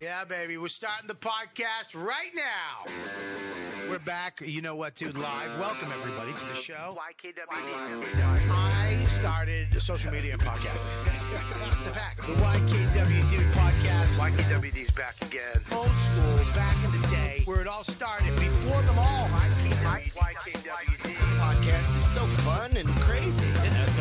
Yeah, baby. We're starting the podcast right now. We're back. You know what, dude? Live. Welcome, everybody, to the show. YKWD. I started social media and podcasting. the fact. The YKW Dude podcast. YKWD's back again. Old school, back in the day, where it all started before them all. YKWD. This podcast is so fun and crazy. It has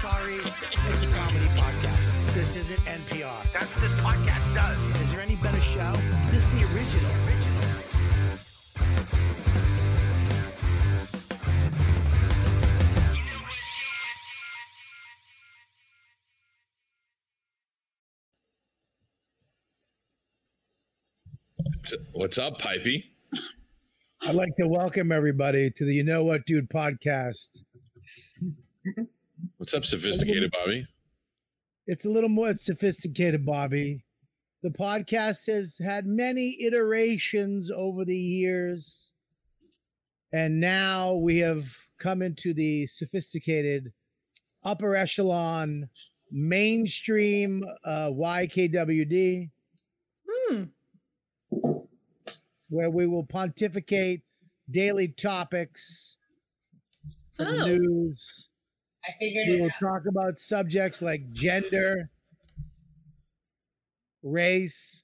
Sorry. It's a comedy podcast. This isn't NPR. That's what this podcast does. Is there any better show? This is the original. Original. What's up, Pipey? I'd like to welcome everybody to the You Know What Dude podcast. What's up, sophisticated Bobby? It's a little more sophisticated, Bobby. The podcast has had many iterations over the years, and now we have come into the sophisticated upper echelon mainstream uh, YKWD, Hmm. where we will pontificate daily topics from the Oh. news. I figured We it will out. talk about subjects like gender, race,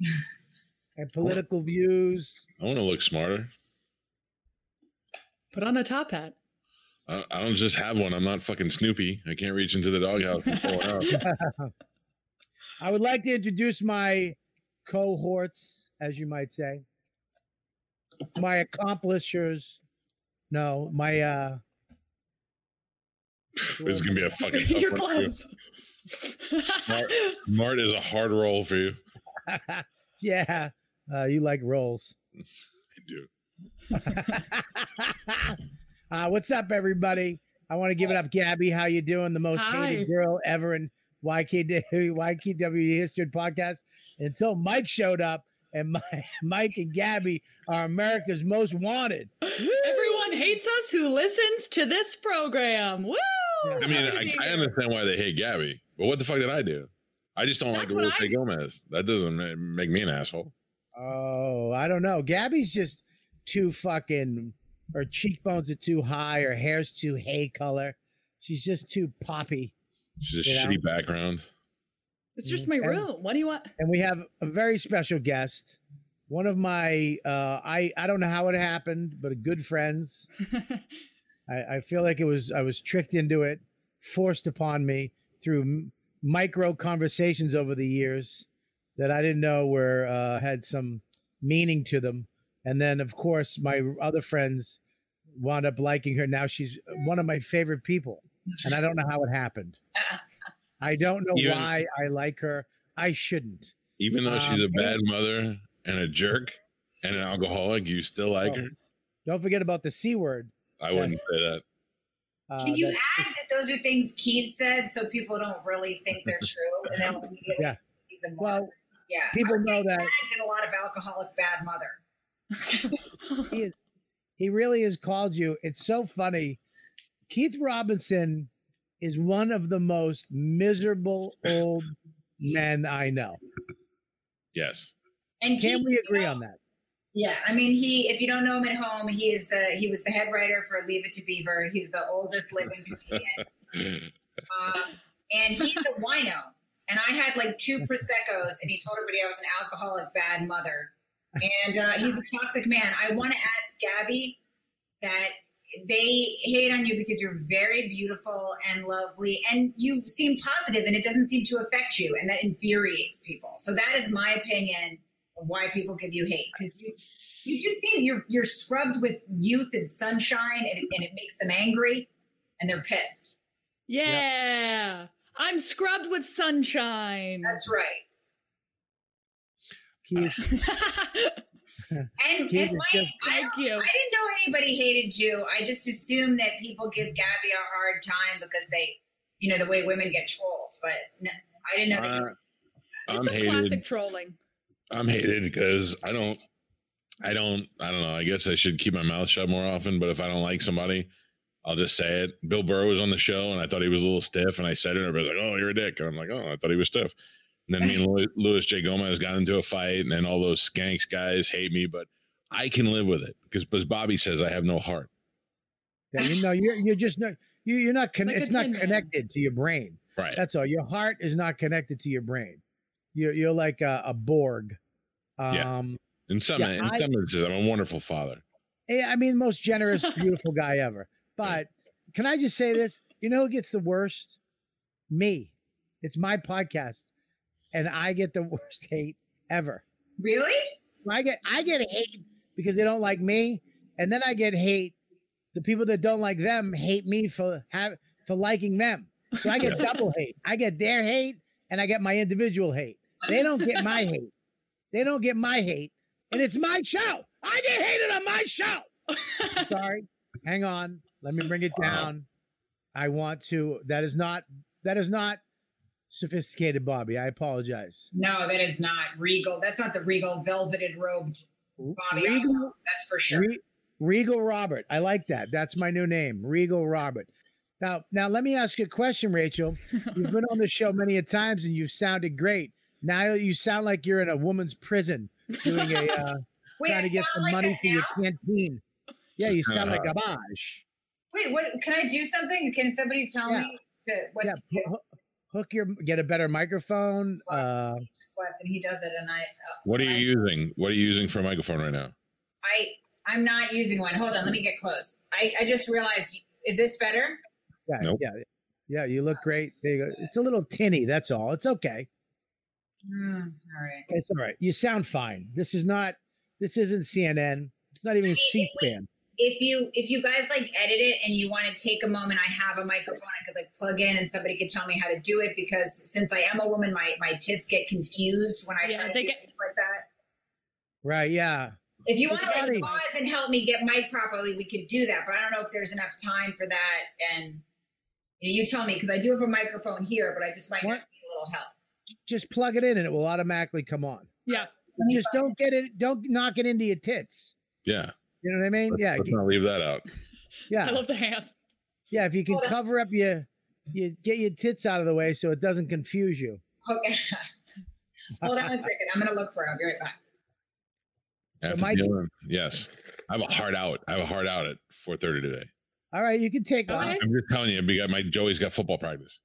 and political views. I want to look smarter. Put on a top hat. I, I don't just have one. I'm not fucking Snoopy. I can't reach into the doghouse and pull it out. I would like to introduce my cohorts, as you might say, my accomplishers. No, my uh, This is gonna be a fucking tough Your one. for you. clothes. Smart. Smart is a hard role for you. yeah, uh, you like rolls. I do. uh, what's up, everybody? I want to give it up, Gabby. How you doing? The most Hi. hated girl ever in YKW YKW history podcast. Until Mike showed up, and my, Mike and Gabby are America's most wanted. Everyone hates us who listens to this program. Woo! I mean, I, I understand why they hate Gabby, but what the fuck did I do? I just don't like That's what Lupe I- Gomez. That doesn't make me an asshole. Oh, I don't know. Gabby's just too fucking. Her cheekbones are too high. Her hair's too hay color. She's just too poppy. She's a You know? shitty background. It's just my And- room. What do you want? and we have a very special guest. One of my, uh, I I don't know how it happened, but good friends. I, I feel like it was I was tricked into it, forced upon me through m- micro conversations over the years that I didn't know were uh, had some meaning to them. And then, of course, my other friends wound up liking her. Now she's one of my favorite people, and I don't know how it happened. I don't know Even- why I like her. I shouldn't. Even though she's a Um, bad mother and a jerk and an alcoholic, you still like Oh. her. Don't forget about the c word. I wouldn't say that. Uh, Can you that- add that those are things Keith said so people don't really think they're true? And then immediately Yeah. he's a well, yeah. people know that Dad did a lot of alcoholic bad mother. he is, he really has called you. It's so funny. Keith Robinson is one of the most miserable old men I know. Yes. And Can Keith, we you agree know, on that? Yeah, I mean, he. If you don't know him at home, he is the he was the head writer for Leave It to Beaver. He's the oldest living comedian, um, and he's a wino. And I had like two proseccos, and he told everybody I was an alcoholic bad mother. And uh, he's a toxic man. I want to add, Gabby, that they hate on you because you're very beautiful and lovely, and you seem positive, and it doesn't seem to affect you, and that infuriates people. So that is my opinion why people give you hate because you you just seem you're you're scrubbed with youth and sunshine, and it, and it makes them angry, and they're pissed. yeah. I'm scrubbed with sunshine. That's right. Keith, And, Keith and is Mike, I, Thank you. I didn't know anybody hated you. I just assumed that people give Gabby a hard time because they, you know, the way women get trolled. But no, I didn't know that. Uh, You, I'm it's a hated. classic trolling. I'm hated because I don't, I don't, I don't know. I guess I should keep my mouth shut more often. But if I don't like somebody, I'll just say it. Bill Burr was on the show, and I thought he was a little stiff, and I said it, and everybody's like, "Oh, you're a dick," and I'm like, "Oh, I thought he was stiff." And then me and Louis, Louis J. Gomez got into a fight, and then all those skanks guys hate me, but I can live with it because, because Bobby says I have no heart. Yeah, you know, you're you're just not you you're not con- Like it's not tin man. connected to your brain. Right. That's all. Your heart is not connected to your brain. You're you're like a, a Borg. Um, Yeah. in some yeah, in I- some instances, I'm a wonderful father. Yeah, I mean, most generous, beautiful guy ever. But can I just say this? You know who gets the worst? Me. It's my podcast, and I get the worst hate ever. Really? I get I get hate because they don't like me, and then I get hate. The people that don't like them hate me for have for liking them. So I get double hate. I get their hate, and I get my individual hate. They don't get my hate. They don't get my hate, and it's my show. I get hated on my show. Sorry. Hang on. Let me bring it down. I want to. That is not. That is not sophisticated, Bobby. I apologize. No, that is not regal. That's not the regal velveted robed Bobby. Regal, That's for sure. Re- Regal Robert. I like that. That's my new name, Regal Robert. Now, now let me ask you a question, Rachel. You've been on the show many a times and you've sounded great. Now you sound like you're in a woman's prison doing a uh, Wait, trying to get sound some like money that for your canteen. Yeah, you sound like Uh, garbage. Wait, what? Can I do something? Can somebody tell Yeah. me to what Yeah, to do? hook, hook your get a better microphone. Uh, He just left and he does it, and I. Uh, What are you I, using? What are you using for a microphone right now? I I'm not using one. Hold on, let me get close. I I just realized. Is this better? yeah, Nope. yeah, yeah. You look great. There you go. It's a little tinny. That's all. It's okay. Hmm, all right. It's all right. You sound fine. This is not. This isn't CNN. It's not even mean, it- C-SPAN. If you if you guys like edit it and you want to take a moment, I have a microphone I could like plug in and somebody could tell me how to do it because since I am a woman, my my tits get confused when I Yeah, try to they do get- things like that. Right? Yeah. If you It's want to like pause and help me get mic properly, we could do that. But I don't know if there's enough time for that. And you, know, you tell me because I do have a microphone here, but I just might What? need a little help. Just plug it in, and it will automatically come on. yeah. Let Just don't get it. Don't knock it into your tits. Yeah. You know what I mean? Let's, Yeah. let's not leave that out. Yeah. I love the hand. Yeah. If you can Hold cover up your, you get your tits out of the way so it doesn't confuse you. Okay. Hold on a second. I'm gonna look for it. I'll be right back. After Mike- dealing- yes. I have a hard out. I have a hard out at 4:30 today. All right, you can take Okay. off. I'm just telling you, because my Joey's got football practice.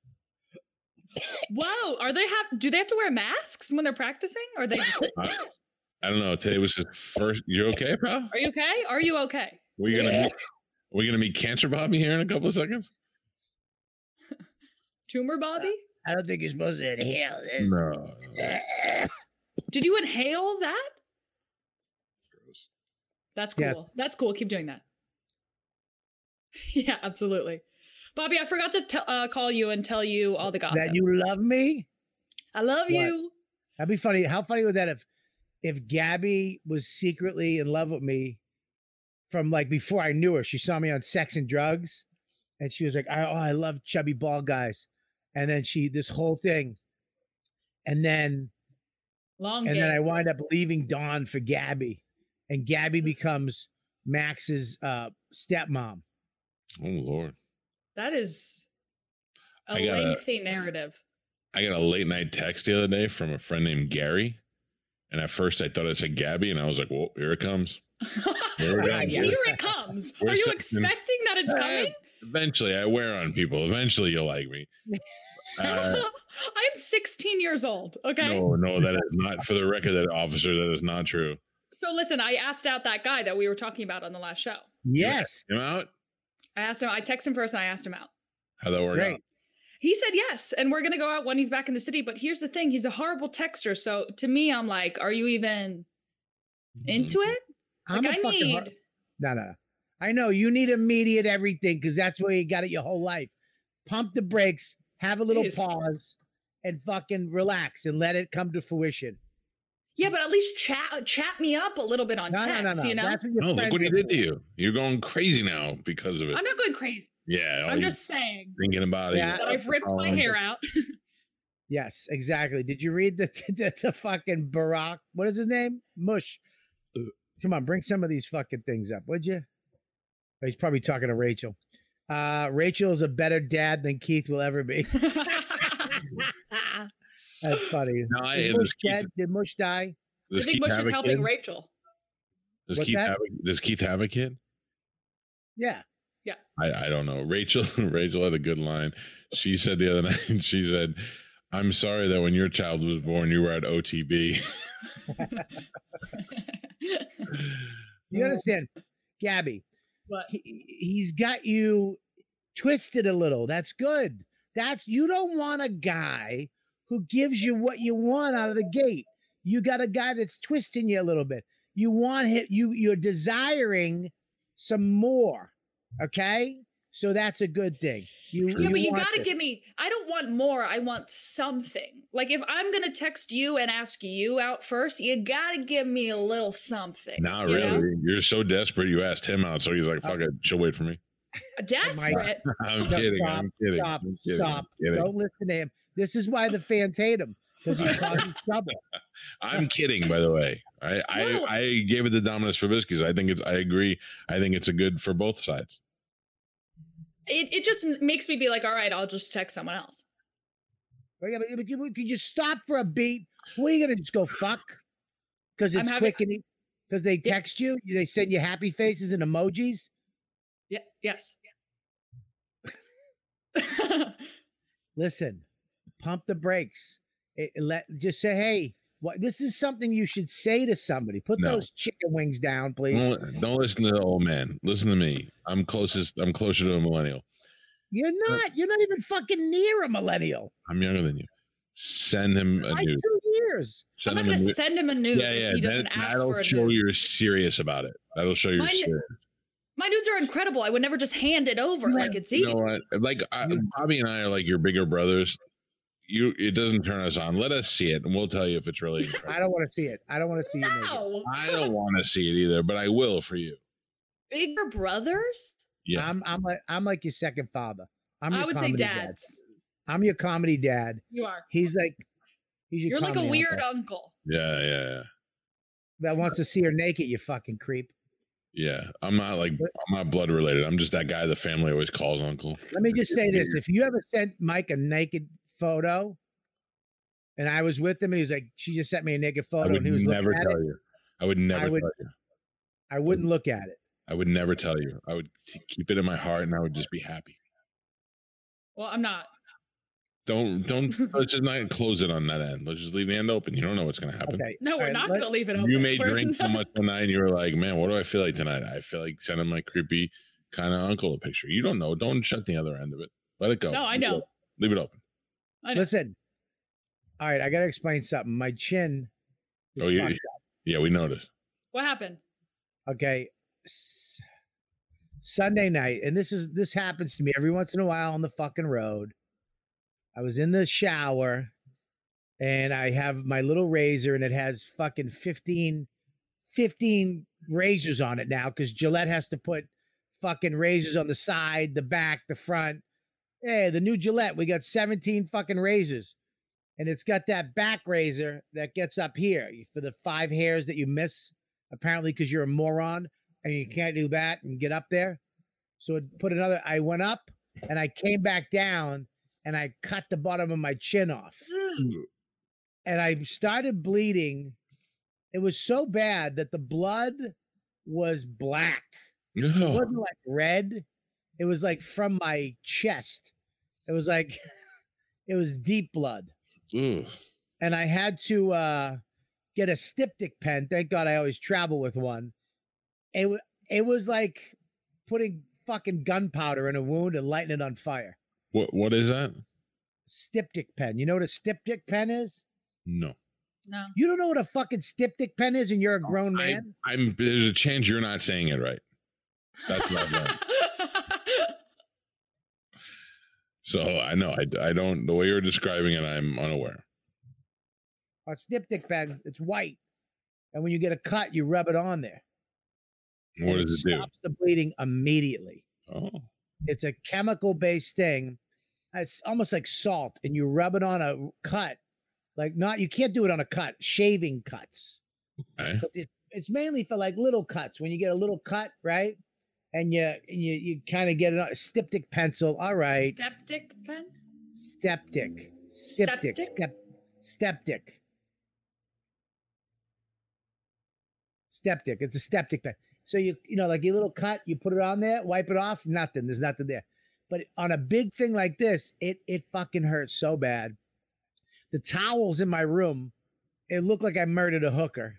Whoa. Are they have? Do they have to wear masks when they're practicing? Or they? I, I don't know. Today was his first. You're okay, pal? Are you okay? Are you okay? We gonna meet, are we gonna meet Cancer Bobby here in a couple of seconds? Tumor Bobby? I don't think you're supposed to inhale this. No. Did you inhale that? That's cool. Yes. That's cool. Keep doing that. Yeah, absolutely. Bobby, I forgot to tell uh, call you and tell you all the gossip. That you love me? I love What? you. That'd be funny. How funny would that if if Gabby was secretly in love with me from like before I knew her? She saw me on Sex and Drugs, and she was like, "I- "Oh, I love chubby ball guys," and then she this whole thing, and then Long and then I wind up leaving Dawn for Gabby, and Gabby becomes Max's uh, stepmom. Oh Lord. That is a I gotta- lengthy narrative. I got a late night text the other day from a friend named Gary. And at first I thought it said Gabby, and I was like, Whoa, here it comes. Here it comes. yeah. Here it comes. We're Are you sitting- expecting that it's Eh, coming? Eventually, I wear on people. Eventually, you'll like me. Uh, I'm 16 years old. Okay. no, no, that is not for the record. That officer, that is not true. So listen, I asked out that guy that we were talking about on the last show. Yes, Him out? I asked him. I texted him first, and I asked him out. How'd that work Great. out? He said yes, and we're gonna go out when he's back in the city. But here's the thing: he's a horrible texter. So to me, I'm like, are you even mm-hmm. into it? I'm Like, a I fucking need. har- No, no. I know you need immediate everything because that's where you got it your whole life. Pump the brakes, have a little Jeez. pause, and fucking relax and let it come to fruition. Yeah, but at least chat chat me up a little bit on No, text. no, no, no. You know, That's what your No, look what he did to you. You're going crazy now because of it. I'm not going crazy. yeah, I'm just saying thinking about Yeah. it. that I've ripped my Um, hair out. Yes, exactly. Did you read the the, the fucking Barack? What is his name? Mush. Come on, bring some of these fucking things up, would you? Oh, He's probably talking to Rachel. Uh, Rachel is a better dad than Keith will ever be. That's funny. No, I, Is Mush Keith, dead? Did Mush die? I does think Keith Mush is helping kid? Rachel. Does What's Keith that? have a, does Keith have a kid? Yeah. I, I don't know. Rachel Rachel had a good line. She said the other night, she said, I'm sorry that when your child was born, you were at OTB. You understand, Gabby? What? He, he's got you twisted a little. That's good. That's you don't want a guy who gives you what you want out of the gate. You got a guy that's twisting you a little bit. You want him. You you're desiring some more. Okay, so that's a good thing. You Yeah, but you gotta it. give me. I don't want more. I want something. Like if I'm gonna text you and ask you out first, you gotta give me a little something. Not you really. know? You're so desperate. You asked him out, so he's like, "Fuck oh. it, she'll wait for me." Desperate. I'm No, kidding. stop, I'm kidding. Stop! I'm kidding. Stop! I'm kidding. Don't listen to him. This is why the fans hate him because he's causing trouble. I'm kidding, by the way. I No. I, I gave it to Dominus Fabiscus. I think it's. I agree. I think it's a good for both sides. It it just makes me be like, all right, I'll just text someone else. Oh, yeah, but, but you- could you stop for a beat? What are you gonna just go fuck? Because it's having- quick and because they Yeah. text you, they send you happy faces and emojis. Yeah. Yes. Listen, pump the brakes. It- it let just say, hey, what? This is something you should say to somebody. Put No. those chicken wings down, please. Don't, don't listen to the old man. Listen to me. I'm closest. I'm closer to a millennial. You're not. You're not even fucking near a millennial. I'm younger than you. Send him a Like nude. two years. I'm Send him a gonna nude. send him a nude Yeah, if yeah. he doesn't that, ask that'll for a show nude. you're serious about it. That'll show you're Mine- serious. My nudes are incredible. I would never just hand it over You like it's easy. You know what? Like uh, I, Bobby and I are like your bigger brothers. You, it doesn't turn us on. Let us see it, and we'll tell you if it's really. I don't want to see it. I don't want to see you no, I don't want to see it either, but I will for you. bigger brothers. Yeah. I'm I'm like I'm like your second father. I'm your I would say comedy dad. dads. I'm your comedy dad. You are. He's like he's your You're like a weird uncle uncle. Yeah, yeah, yeah. that wants to see her naked. You fucking creep. Yeah. I'm not like I'm not blood related. I'm just that guy the family always calls uncle. Let me just say this: if you ever sent Mike a naked photo, and I was with him, and he was like, "She just sent me a naked photo," and he was never tell it, you. I would never I would- tell you. I wouldn't look at it. I would never tell you. I would keep it in my heart, and I would just be happy. Well, I'm not. Don't don't. let's just not close it on that end. Let's just leave the end open. You don't know what's gonna happen. Okay. No, we're right, not going to leave it open. You may We're drink so much one night, and you were like, "Man, what do I feel like tonight?" I feel like sending my creepy kind of uncle a picture. You don't know. Don't shut the other end of it. Let it go. No, I Leave it know. open. Leave it open. I know. Listen. All right, I gotta explain something. My chin. is Oh, yeah, yeah. We noticed. What happened? okay S- sunday night and this is this happens to me every once in a while on the fucking road i was in the shower and i have my little razor and it has fucking 15 15 razors on it now because gillette has to put fucking razors on the side the back the front hey the new gillette we got 17 fucking razors and it's got that back razor that gets up here for the five hairs that you miss apparently because you're a moron and you can't do that and get up there. So it put another, I went up and I came back down and I cut the bottom of my chin off. And I started bleeding. It was so bad that the blood was black. It wasn't like red. It was like from my chest. It was like, it was deep blood Ugh. and I had to uh, get a styptic pen. Thank God I always travel with one. It was it was like putting fucking gunpowder in a wound and lighting it on fire. What what is that? Styptic pen. You know what a styptic pen is? No. No. You don't know what a fucking styptic pen is, and you're a oh, grown I, man. I'm. There's a chance you're not saying it right. That's what I've. So I know I, I don't. The way you're describing it, I'm unaware. A styptic pen. It's white, and when you get a cut, you rub it on there. What does it do? Stops the bleeding immediately. Oh, It's a chemical based thing. It's almost like salt, and you rub it on a cut. Like not, you can't do it on a cut. Shaving cuts, okay. but it, it's mainly for like little cuts. When you get a little cut, right? and you you you kind of get it on styptic pencil. All right, Septic pen? Steptic. Styptic. Septic? Step, steptic. Steptic. It's a steptic pen. So you you know like your little cut, you put it on there, wipe it off, nothing. There's nothing there. But on a big thing like this, it it fucking hurts so bad. The towels in my room, it looked like I murdered a hooker.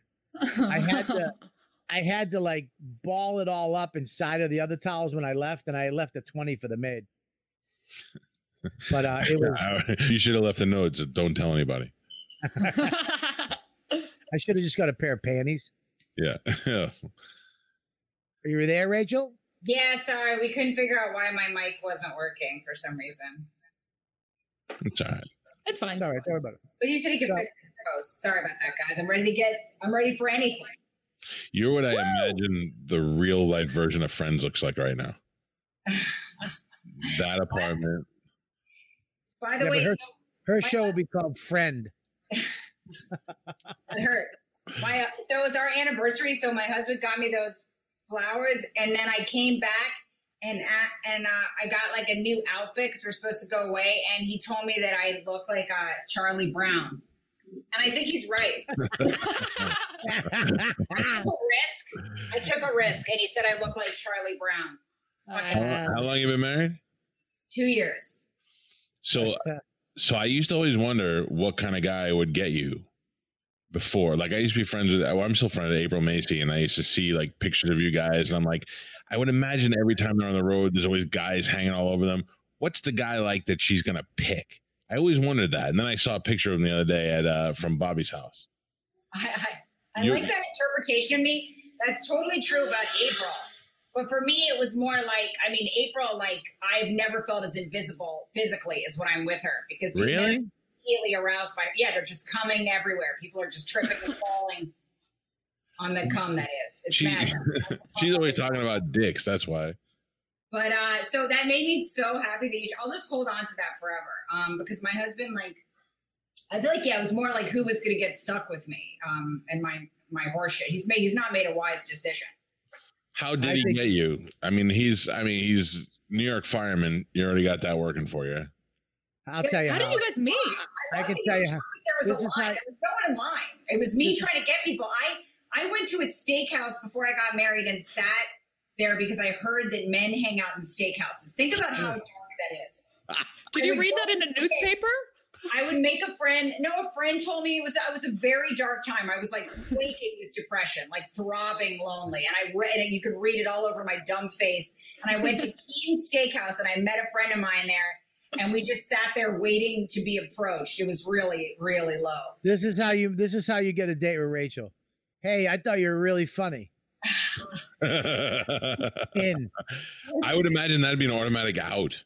I had to- I had to like ball it all up inside of the other towels when I left, and I left a 20 for the maid. But uh, it was you should have left a note. so Don't tell anybody. I should have just got a pair of panties. Yeah, yeah. Yeah. Are you there, Rachel? Yeah, sorry, we couldn't figure out why my mic wasn't working for some reason. It's all right. it's fine. Sorry, don't about it. But he said he could So- fix the post. Oh, sorry about that, guys. I'm ready to get. I'm ready for anything. You're what I imagine the real life version of Friends looks like right now. that apartment. By the Yeah, way, her- Her My show will be called Friend. it hurt. My so it was our anniversary. So my husband got me those flowers, and then I came back and a and uh, I got like a new outfit because we're supposed to go away, and he told me that I look like uh, Charlie Brown, and I think he's right. I took a risk. I took a risk, and he said I look like Charlie Brown. How, Uh, how long you been married? Two years. So so I used to always wonder what kind of guy would get you before. Like I used to be friends with well, I'm still friends with April Macie and I used to see like pictures of you guys and I'm like, I would imagine every time they're on the road, there's always guys hanging all over them. What's the guy like that she's gonna pick? I always wondered that. And then I saw a picture of him the other day at uh from Bobby's house. I, I, I like that interpretation of me. That's totally true about April. But for me, it was more like, I mean, April, like, I've never felt as invisible physically as when I'm with her because Really? Are immediately aroused by, it. yeah, they're just coming everywhere. People are just tripping and falling on the cum, that is. It's She- mad. She's always talking about dicks, that's why. But uh, so that made me so happy that you, I'll just hold on to that forever. Um, because my husband, like, I feel like yeah, it was more like who was going to get stuck with me, um, and my my horseshit. He's made he's not made a wise decision. How did I he think- get you? I mean, he's I mean, he's New York fireman. You already got that working for you. I'll tell you How how. did you guys meet? I, I love can tell you how- me There was this a line. how- there was no one in line. It was me trying to get people. I I went to a steakhouse before I got married and sat there because I heard that men hang out in steakhouses. Think about how dark that is. Did I you read that in a newspaper? I would make a friend. No, a friend told me it was. It was a very dark time. I was like quaking with depression, like throbbing lonely, and I read it. You could read it all over my dumb face. And I went to Keaton's Steakhouse, and I met a friend of mine there, and we just sat there waiting to be approached. It was really, really low. This is how you. This is how you get a date with Rachel. Hey, I thought you were really funny. In. I would imagine that'd be an automatic out.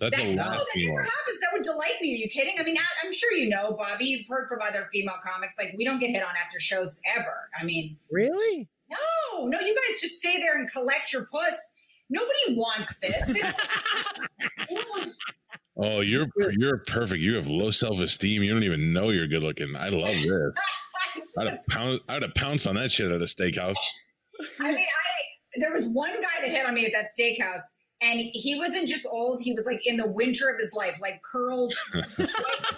That's That, a no, that of never happens. That would delight me. Are you kidding? I mean, I, I'm sure you know, Bobby. You've heard from other female comics. Like, we don't get hit on after shows ever. I mean, Really? no, no. You guys just stay there and collect your puss. Nobody wants this. They don't- they don't want- Oh, you're you're perfect. You have low self esteem. You don't even know you're good looking. I love this. I'd have pounce, I'd have pounced on that shit at a steakhouse. I mean, I there was one guy that hit on me at that steakhouse, and he wasn't just old; he was like in the winter of his life, like curled, white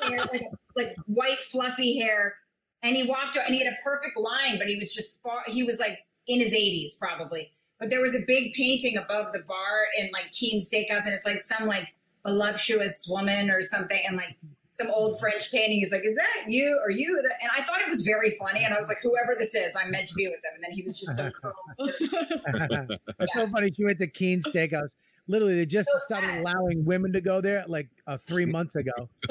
hair, like like white fluffy hair, and he walked and he had a perfect line, but he was just far. He was like in his eighties probably, but there was a big painting above the bar in like Keen Steakhouse, and it's like some like voluptuous woman or something, and like. Some old French painting. He's like, "Is that you or you?" And I thought it was very funny, and I was like, "Whoever this is, I'm meant to be with them." And then he was just so curled. That's so funny. She went to Keen Steakhouse. Literally, they just So started sad. allowing women to go there like uh, three months ago.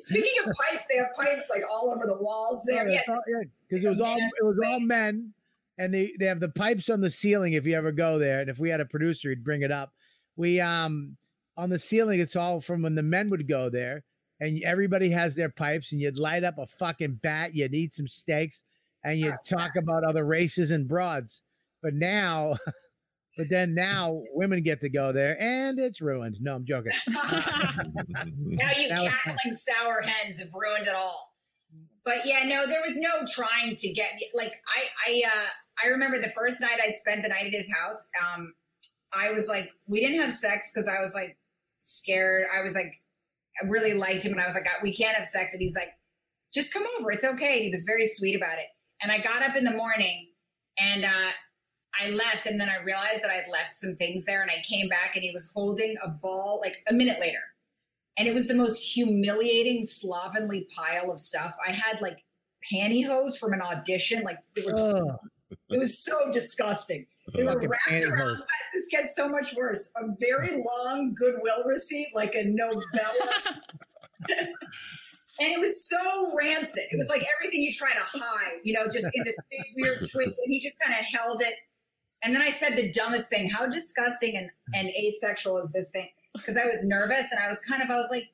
Speaking of pipes, they have pipes like all over the walls there. Yeah, Yeah, because it was all it was all men, and they they have the pipes on the ceiling. If you ever go there, and if we had a producer, he'd bring it up. We um on the ceiling, it's all from when the men would go there, and everybody has their pipes, and you'd light up a fucking bat, you'd eat some steaks, and you'd Oh, talk about other races and broads. But now, but then now women get to go there, and it's ruined. No, I'm joking. now you cackling sour hens have ruined it all. But yeah, no, there was no trying to get. Like I, I, uh, I remember the first night I spent the night at his house. Um, I was like, we didn't have sex because I was like scared. I was like, I really liked him, and I was like, we can't have sex. And he's like, just come over, it's okay. And he was very sweet about it. And I got up in the morning, and uh, I left, and then I realized that I'd left some things there, and I came back, and he was holding a ball like a minute later and it was the most humiliating slovenly pile of stuff. I had like pantyhose from an audition like they were just, it was so disgusting. They were wrapped around this gets so much worse. A very long goodwill receipt like a novella. And it was so rancid. It was like everything you try to hide you know just in this big weird twist and he just kind of held it. And then i said the dumbest thing how disgusting and, and asexual is this thing because I was nervous and I was kind of, I was like,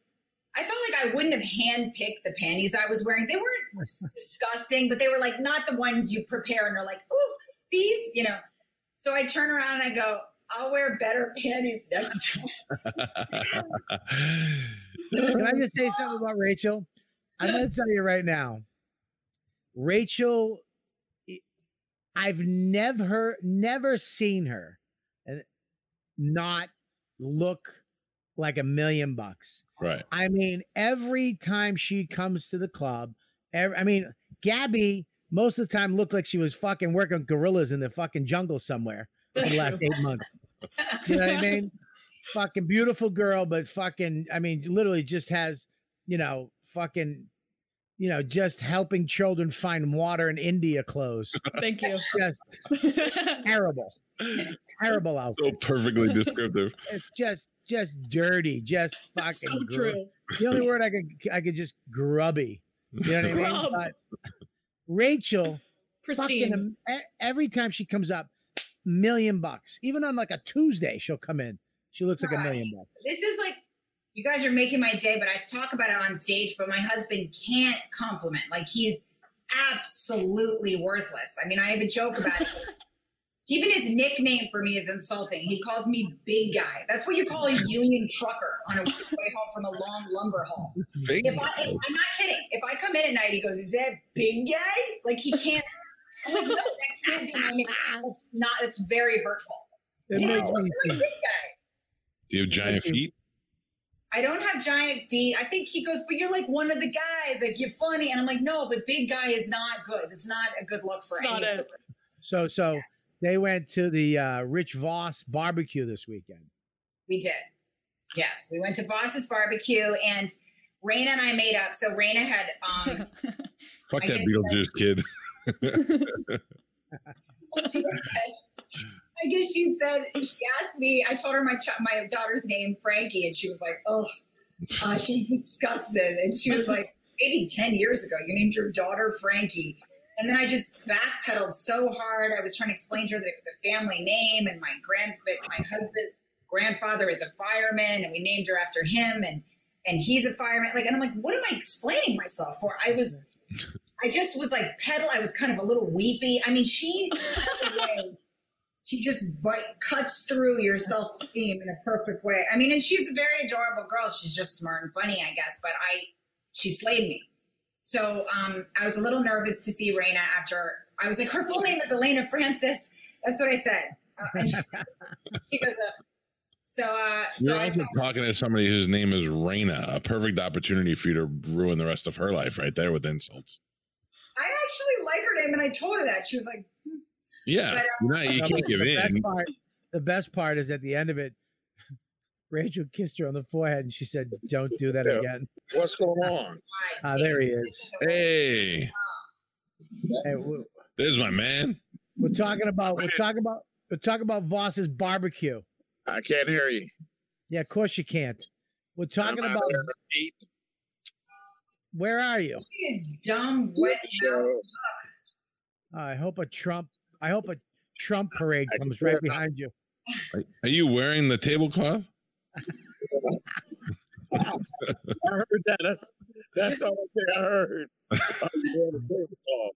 I felt like I wouldn't have handpicked the panties I was wearing. They weren't disgusting, but they were like not the ones you prepare and are like, oh, these, you know. So I turn around and I go, I'll wear better panties next time. Can I just say something about Rachel? I'm going to tell you right now. Rachel, I've never, never seen her and not look like a million bucks. right. I mean, every time she comes to the club, every, I mean, Gabby most of the time looked like she was fucking working gorillas in the fucking jungle somewhere for the last eight months. You know what I mean? fucking beautiful girl, but fucking, I mean, literally just has, you know, fucking, you know, just helping children find water in India clothes. Thank you. Just terrible, terrible outfit. So perfectly descriptive. It's just, just dirty, just fucking. That's so gr- true. The only word I could, I could just grubby. You know what I mean? Grub. But Rachel, fucking, Pristine. am- every time she comes up, million bucks. Even on like a Tuesday, she'll come in. She looks like a million bucks. this is like, you guys are making my day, but I talk about it on stage, but my husband can't compliment. Like he's absolutely worthless. I mean, I have a joke about it. Even his nickname for me is insulting. He calls me Big Guy. That's what you call a union trucker on a way home from a long lumber haul. Big If I, if, I'm not kidding. If I come in at night, he goes, "Is that Big Guy?" Like he can't. I'm like, no, that can't be my name. That's not. It's very hurtful. It He's makes like, me "Look at think. Big Guy." Do you have giant feet? I don't have giant feet. I think he goes, but you're like one of the guys. Like you're funny, and I'm like, no, but big guy is not good. It's not a good look for It's not So, so they went to the uh, Rich Voss barbecue this weekend. We did. Yes, we went to Voss's barbecue, and Raina and I made up. So Raina had um, Fuck I that Beetlejuice kid. she said, I guess she said she asked me. I told her my ch- my daughter's name Frankie, and she was like, "Oh, uh, she's disgusted." And she was like, "Maybe ten years ago, you named your daughter Frankie." And then I just backpedaled so hard. I was trying to explain to her that it was a family name, and my grand my husband's grandfather is a fireman, and we named her after him, and and he's a fireman. Like, and I'm like, what am I explaining myself for? I was, I just was like pedal. I was kind of a little weepy. I mean, she she just bite, cuts through your self esteem in a perfect way. I mean, and she's a very adorable girl. She's just smart and funny, I guess. But I, she slayed me. So um, I was a little nervous to see Raina after. I was like, her full name is Elena Francis. That's what I said. Uh, and she, she goes, Ugh. so uh, You're I also talking to somebody whose name is Raina, a perfect opportunity for you to ruin the rest of her life right there with insults. I actually like her name, and I told her that. She was like, Yeah, But, uh, you're not, you can't give the Best in. part, the best part is at the end of it, Rachel kissed her on the forehead and she said, "Don't do that Yeah. again." What's going on? Ah, there he is. is Hey, Hey, we- there's my man. we're talking about we're talking about we're talking about Voss's barbecue. I can't hear you. Yeah, of course you can't. We're talking about there on the beat. where are you? His dumb wet mouth. I hope a Trump. I hope a Trump parade comes right behind you. Are, are you wearing the tablecloth? I heard that. That's that's the only thing I heard. You're on the tabletop.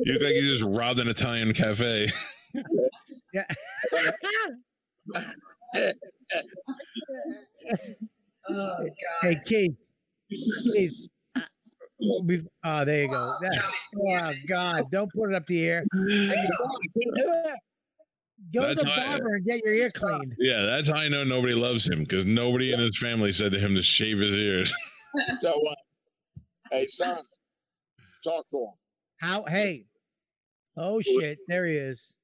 You look like you just robbed an Italian cafe. Yeah. Oh God. hey Keith. Keith. Bef- Oh, ah, there you go. Oh, That- God. oh God! Don't put it up the air. Go That's to the how I- barber and get your ear cleaned. Yeah, that's how I know nobody loves him because nobody in his family said to him to shave his ears. So, uh, hey, son, talk to him. How? Hey. Oh shit! There he is.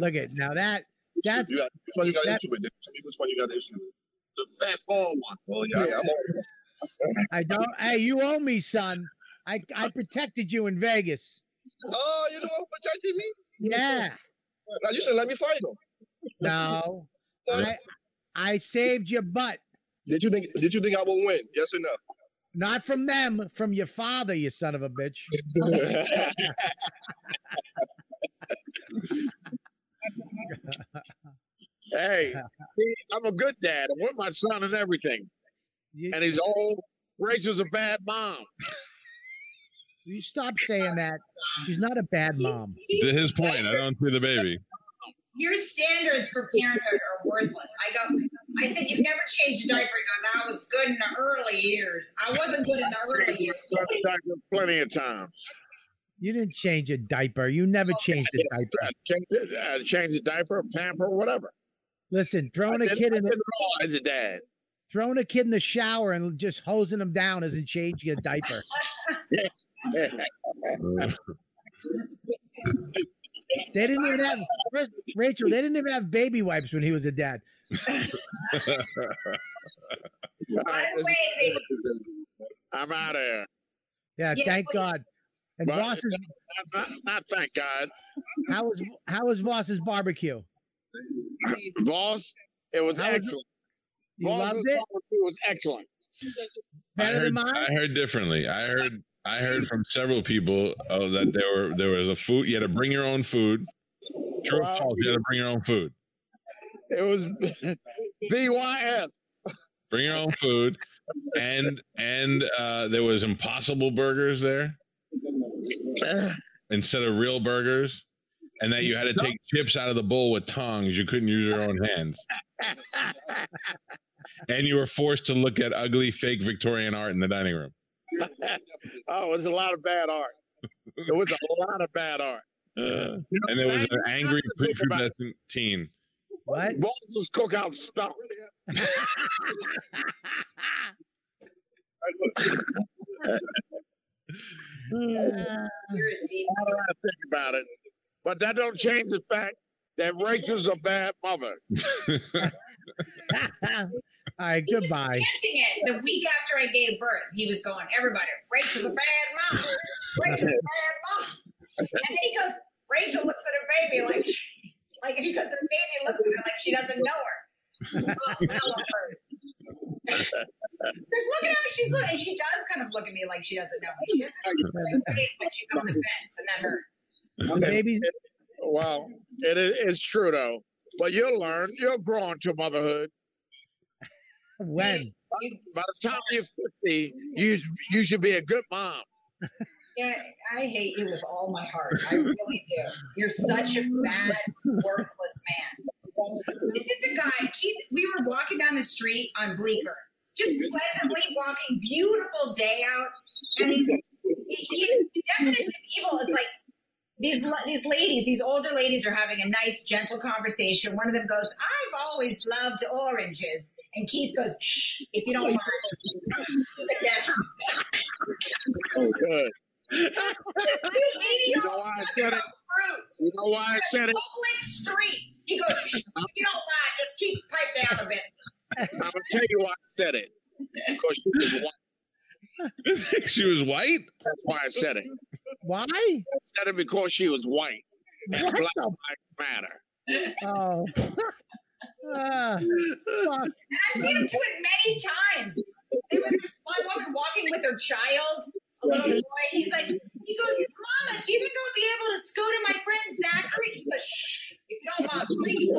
Look at now that That's- you got, which one you got that- issue with? Tell me which one you got issue with. The fat ball one. Well, yeah, I'm all, I don't. Hey, you owe me, son. I I protected you in Vegas. Oh, you know what protected me? Yeah. Now you should let me fight him. No. I I saved your butt. Did you think? Did you think I will win? Yes or no? Not from them, from your father, you son of a bitch. hey, see, I'm a good dad. I'm with my son and everything, You, and he's old. Rachel's a bad mom. You stop saying that. She's not a bad mom. to his point, I don't see the baby. Your standards for parenthood are worthless. I go, I said, you've never changed a diaper. He goes, I was good in the early years. I wasn't good in the early years. Plenty of times. You didn't change a diaper. You never changed a diaper. Uh, Change the, uh, change the diaper, pamper, whatever. Listen, throwing I a did- kid in the did it as a dad. throwing a kid in the shower and just hosing him down isn't changing a diaper. They didn't even have Rachel. They didn't even have baby wipes when he was a dad. All right, By the way, baby, I'm out of here. Yeah, Yes, thank please. God. And Well, Voss's Not, not, not thank God. how was how was Voss's barbecue? Voss, it was How was it? excellent. You Voss's loved it barbecue was excellent. Better heard, than mine. I heard differently. I heard I heard from several people uh, that there were there was a food you had to bring your own food. True or false? You had to bring your own food. It was BYF. Bring your own food, and and uh, there was Impossible Burgers there instead of real burgers, and that you had to take chips out of the bowl with tongs. You couldn't use your own hands, and you were forced to look at ugly fake Victorian art in the dining room. Oh, it was a lot of bad art. It was a lot of bad art. Uh, You know, and there was an angry have to think about it. prepubescent teen. What? Voss's cookout stunk. Uh, you're a deep. I don't have to think about it. But that don't change the fact that Rachel's a bad mother. All right, He goodbye. chanting it the week after I gave birth. He was going, everybody, Rachel's a bad mom. Rachel's a bad mom. And then he goes, Rachel looks at her baby like, like he goes, her baby looks at her like she doesn't know her. Oh, that one hurt. Because look at how she's looking. And she does kind of look at me like she doesn't know me. She has this like, face like she's on the fence, and that hurt. Maybe Well, it is it's true though. But you'll learn. You'll grow into motherhood. When You- By the time you're 50, you you should be a good mom. Yeah, I hate you with all my heart. I really do. You're such a bad, worthless man. This is a guy, Keith. We were walking down the street on Bleecker, just pleasantly walking, beautiful day out. And he, he, he's the definition of evil. It's like these these ladies, these older ladies, are having a nice, gentle conversation. One of them goes, "I've always loved oranges," and Keith goes, "Shh, if you don't mind." Keep. Oh, good. This You idiot know why I said it? fruit. You know why I said it? Oakland Street. He goes, "Shh, if you don't mind, just keep the pipe down a bit. I'm gonna tell you why I said it. Because she was white. she was white. That's why I said it. Why? I said it because she was white. And What black the? lives matter. Oh. Ah, fuck. And I've seen him do it many times. There was this one woman walking with her child, a little boy. He's like, he goes, Mama, do you think I'll be able to scoot to my friend Zachary? He goes, Shh, if you don't mind, please.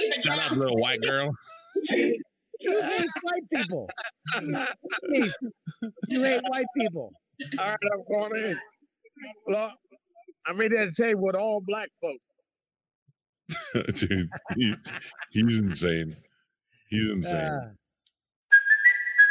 Keep it Shut up, little white girl. You hate white people. Keith, You hate white people. All right, I'm going in. Look, I'm in tell you what all black folks. Dude, he, he's insane. He's insane. Ah.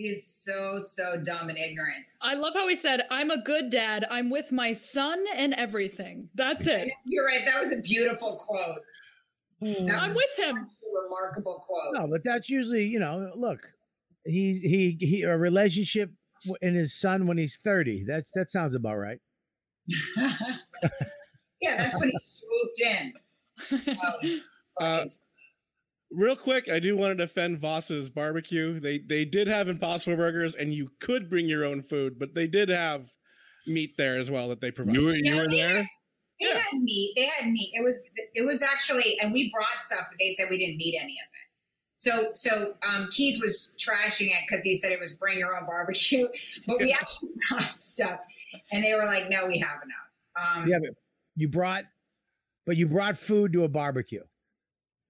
He's so so dumb and ignorant. I love how he said, "I'm a good dad. I'm with my son and everything." That's it. You're right. That was a beautiful quote. That I'm was with him. a remarkable quote. No, but that's usually, you know, look, he's he he a relationship w- in his son when he's 30. That that sounds about right. yeah, that's when he swooped in. Uh, fucking- Real quick, I do want to defend Voss's barbecue. They they did have Impossible Burgers, and you could bring your own food, but they did have meat there as well that they provided. You were you were there? had- They had meat. They had meat. It was it was actually, and we brought stuff, but they said we didn't need any of it. So so um, Keith was trashing it because he said it was bring your own barbecue, but we actually brought stuff, and they were like, no, we have enough. Um, Yeah, but you brought but you brought food to a barbecue.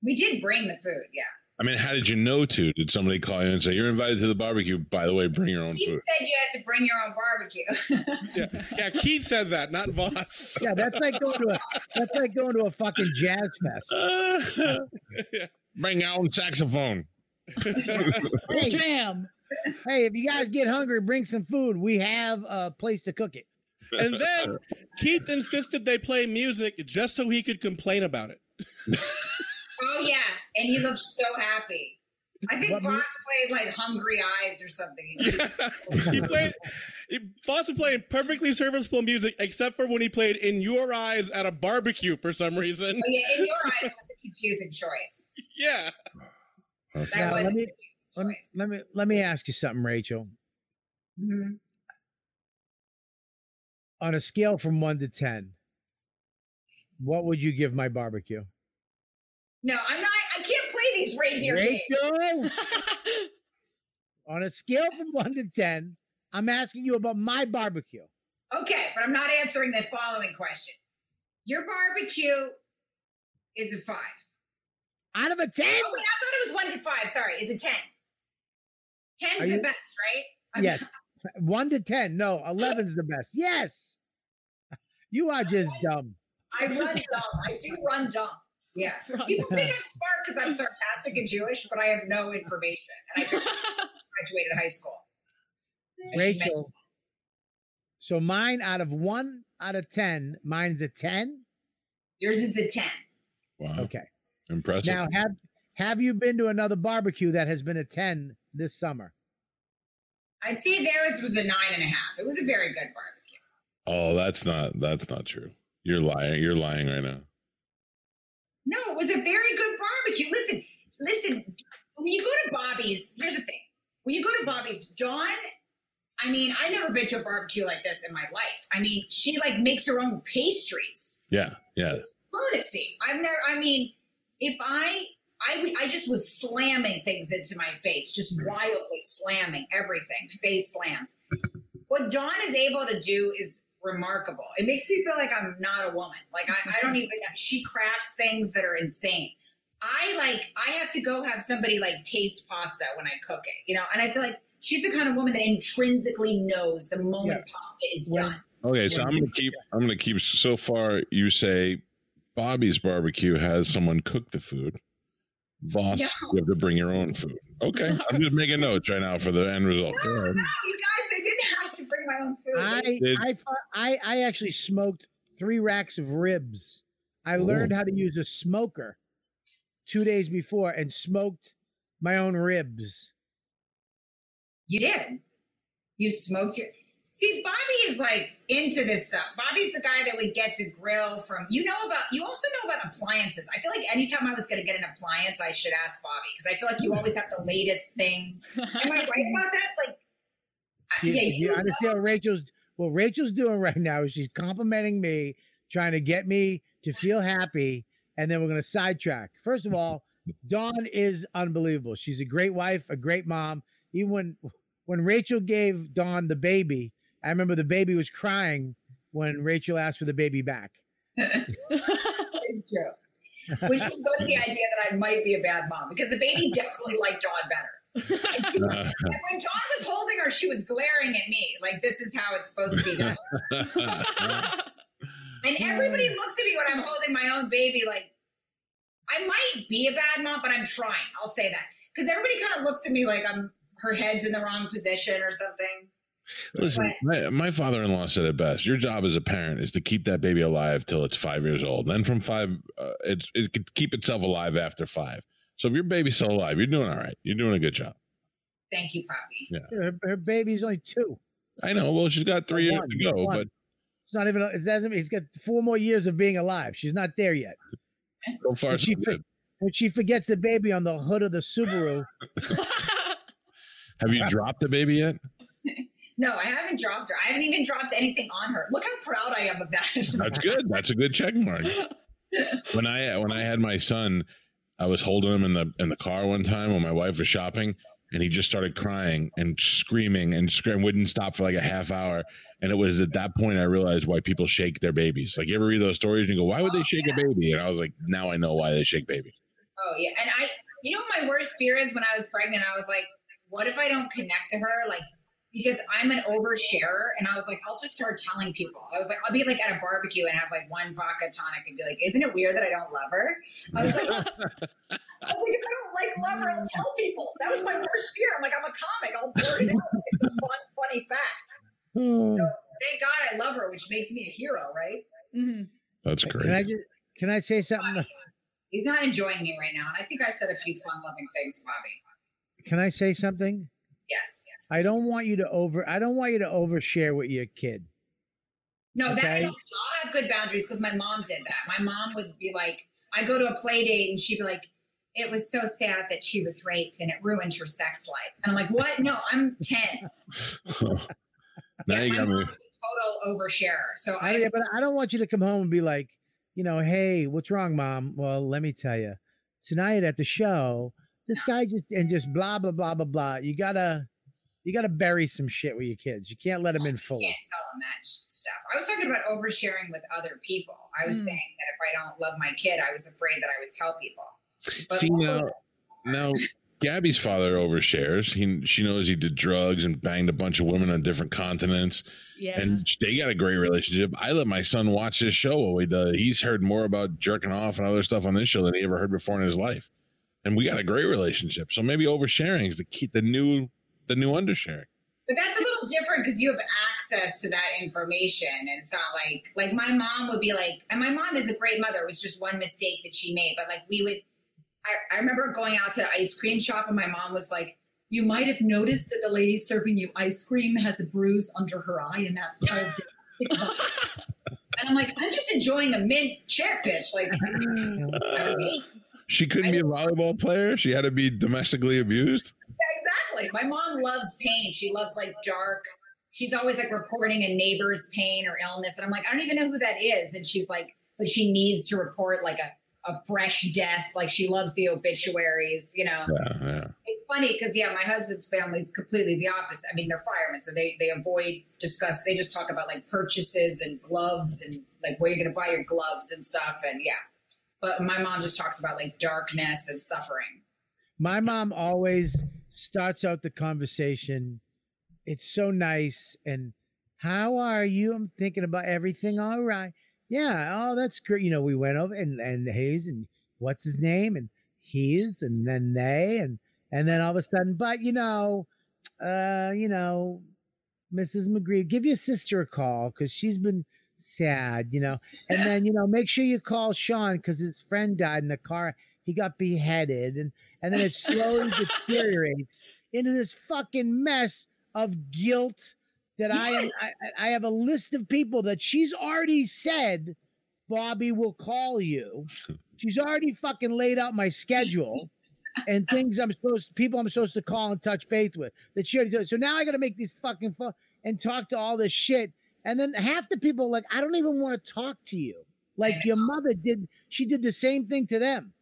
We did bring the food. Yeah, I mean, how did you know to? Did somebody call you and say you're invited to the barbecue? By the way, bring your own Keith food. said you had to bring your own barbecue. yeah, yeah. Keith said that, not Voss. Yeah, that's like going to a that's like going to a fucking jazz fest. bring your own saxophone. Hey, Jam. hey, if you guys get hungry, bring some food. We have a place to cook it. And then Keith insisted they play music just so he could complain about it. Oh yeah, and he looked so happy. I think What Voss mu- played like Hungry Eyes or something. he played. He, Voss was playing perfectly serviceable music, except for when he played "In Your Eyes" at a barbecue for some reason. Oh yeah, in your eyes was a confusing choice. Yeah. That Now, was let me confusing let me, let me let me ask you something, Rachel. Mhm. On a scale from one to ten, what would you give my barbecue? No, I'm not. I can't play these reindeer games. On a scale from one to ten, I'm asking you about my barbecue. Okay, but I'm not answering the following question. Your barbecue is a five. Out of a ten? Oh wait, I thought it was one to five. Sorry, is it ten? Ten's Are the best, right? I'm- Yes. One to ten. No, 11's the best. Yes. You are just dumb. I run dumb. I do run dumb. Yeah. People think I'm smart because I'm sarcastic and Jewish, but I have no information. And I graduated high school. I should mention- Rachel. So mine out of one out of ten, mine's a ten. Yours is a 10. Wow, Okay. impressive. Now have have you been to another barbecue that has been a ten this summer? I'd say theirs was a nine and a half. It was a very good barbecue. oh, that's not that's not true. You're lying. You're lying right now. No, it was a very good barbecue. Listen, listen, when you go to Bobby's, here's the thing. When you go to Bobby's, Dawn, I mean, I've never been to a barbecue like this in my life. I mean, she like makes her own pastries. Yeah, yeah. It's lunacy. I've never, I mean, if I, I, would- I just was slamming things into my face, just wildly slamming everything, face slams. What Dawn is able to do is remarkable. It makes me feel like I'm not a woman. Like I, I don't even. She crafts things that are insane. I like. I have to go have somebody like taste pasta when I cook it, you know. And I feel like she's the kind of woman that intrinsically knows the moment pasta is When- done. Okay, so I'm gonna keep. I'm gonna keep. So far, you say Bobby's barbecue has someone cook the food. Voss, No. you have to bring your own food. Okay, I'm just making notes right now for the end result. No, no, ahead. you guys, they didn't have to bring my own food. I I I I actually smoked three racks of ribs. I oh. learned how to use a smoker two days before and smoked my own ribs. You did. You smoked your. See, Bobby is like into this stuff. Bobby's the guy that would get the grill from. You know about. You also know about appliances. I feel like anytime I was going to get an appliance, I should ask Bobby because I feel like you hmm. always have the latest thing. Am I right about this? Like, I- You, yeah, you you understand what Rachel's what Rachel's doing right now is she's complimenting me, trying to get me to feel happy, and then we're gonna sidetrack. First of all, Dawn is unbelievable. She's a great wife, a great mom. Even when when Rachel gave Dawn the baby, I remember the baby was crying when Rachel asked for the baby back. it's true. Which would go to the idea that I might be a bad mom because the baby definitely liked Dawn better. And when John was holding her, she was glaring at me like, "This is how it's supposed to be done." And everybody looks at me when I'm holding my own baby like, I might be a bad mom, but I'm trying. I'll say that because everybody kind of looks at me like I'm her head's in the wrong position or something. Listen, my, my father-in-law said it best. Your job as a parent is to keep that baby alive till it's five years old. Then from five, uh, it it could keep itself alive after five. So if your baby's still alive, you're doing all right. You're doing a good job. Thank you, Poppy. Yeah, Her, her baby's only two. I know. Well, she's got three years to go, one. but It's not even. It doesn't. He's got four more years of being alive. She's not there yet. so far, When she, for- good. when she forgets the baby on the hood of the Subaru, Have you dropped the baby yet? No, I haven't dropped her. I haven't even dropped anything on her. Look how proud I am of that. That's good. That's a good check mark. When I when I had my son, I was holding him in the in the car one time when my wife was shopping, and he just started crying and screaming and screaming, wouldn't stop for like a half hour. And it was at that point I realized why people shake their babies. Like you ever read those stories and you go, "Why would they oh, shake a baby?" And I was like, "Now I know why they shake babies." Oh yeah, and I, you know, what my worst fear is when I was pregnant. I was like, what if I don't connect to her? Like, because I'm an oversharer, and I was like, I'll just start telling people. I was like, I'll be like at a barbecue and have like one vodka tonic and be like, isn't it weird that I don't love her? I was like, I was like, if I don't like love her, I'll tell people. That was my worst fear. I'm like, I'm a comic. I'll blurt it out. Like it's a fun, funny fact. Hmm. So thank God I love her, which makes me a hero, right? Mhm. That's can I great. just can I say something? He's not enjoying me right now, and I think I said a few fun-loving things, Bobby. Can I say something? Yes. I don't want you to over. I don't want you to overshare with your kid. No, that I don't. I'll have good boundaries because my mom did that. My mom would be like, I go to a play date and she'd be like, it was so sad that she was raped and it ruined her sex life. And I'm like, what? No, I'm 10. now yeah, you my got me. a total oversharer. So I, I, yeah, but I don't want you to come home and be like, you know, hey, what's wrong, mom? Well, let me tell you, tonight at the show, this guy just and just blah blah blah blah blah. You gotta, you gotta bury some shit with your kids. You can't let them in fully. can't tell them that stuff. I was talking about oversharing with other people. I was Hmm. saying that if I don't love my kid, I was afraid that I would tell people. But See now, now Gabby's father overshares. He she knows he did drugs and banged a bunch of women on different continents, Yeah. and they got a great relationship. I let my son watch this show. What we do. He's heard more about jerking off and other stuff on this show than he ever heard before in his life, and we got a great relationship. So maybe oversharing is the key, the new the new undersharing. But that's a little different because you have access to that information. And it's not like like my mom would be like, and my mom is a great mother. It was just one mistake that she made. But like we would I, I remember going out to the ice cream shop and my mom was like, You might have noticed that the lady serving you ice cream has a bruise under her eye, and that's called and I'm like, I'm just enjoying a mint chip pitch. Like I was eight. She couldn't be a volleyball player. She had to be domestically abused. Exactly. My mom loves pain. She loves like dark. She's always like reporting a neighbor's pain or illness. And I'm like, I don't even know who that is. And she's like, but she needs to report like a, a fresh death. Like she loves the obituaries, you know. Yeah, yeah. It's funny because yeah, my husband's family is completely the opposite. I mean, they're firemen, so they they avoid discuss. They just talk about like purchases and gloves and like where you're gonna buy your gloves and stuff. And yeah, but my mom just talks about like darkness and suffering. My mom always starts out the conversation. It's so nice. And how are you? I'm thinking about everything. All right. Yeah. Oh, that's great. You know, we went over and, and Hayes and what's his name? And he's and then they and and then all of a sudden, but you know, uh, you know, Mrs. McGree, give your sister a call because she's been sad, you know. And then, you know, make sure you call Sean because his friend died in a car. He got beheaded, and and then it slowly deteriorates into this fucking mess of guilt that I. Yes. I, I I have a list of people that she's already said Bobby will call you. She's already fucking laid out my schedule and things I'm supposed people I'm supposed to call and touch faith with that she already does. So now I got to make these fucking phone and talk to all this shit. And then half the people are like, I don't even want to talk to you. Like your mother did, she did the same thing to them.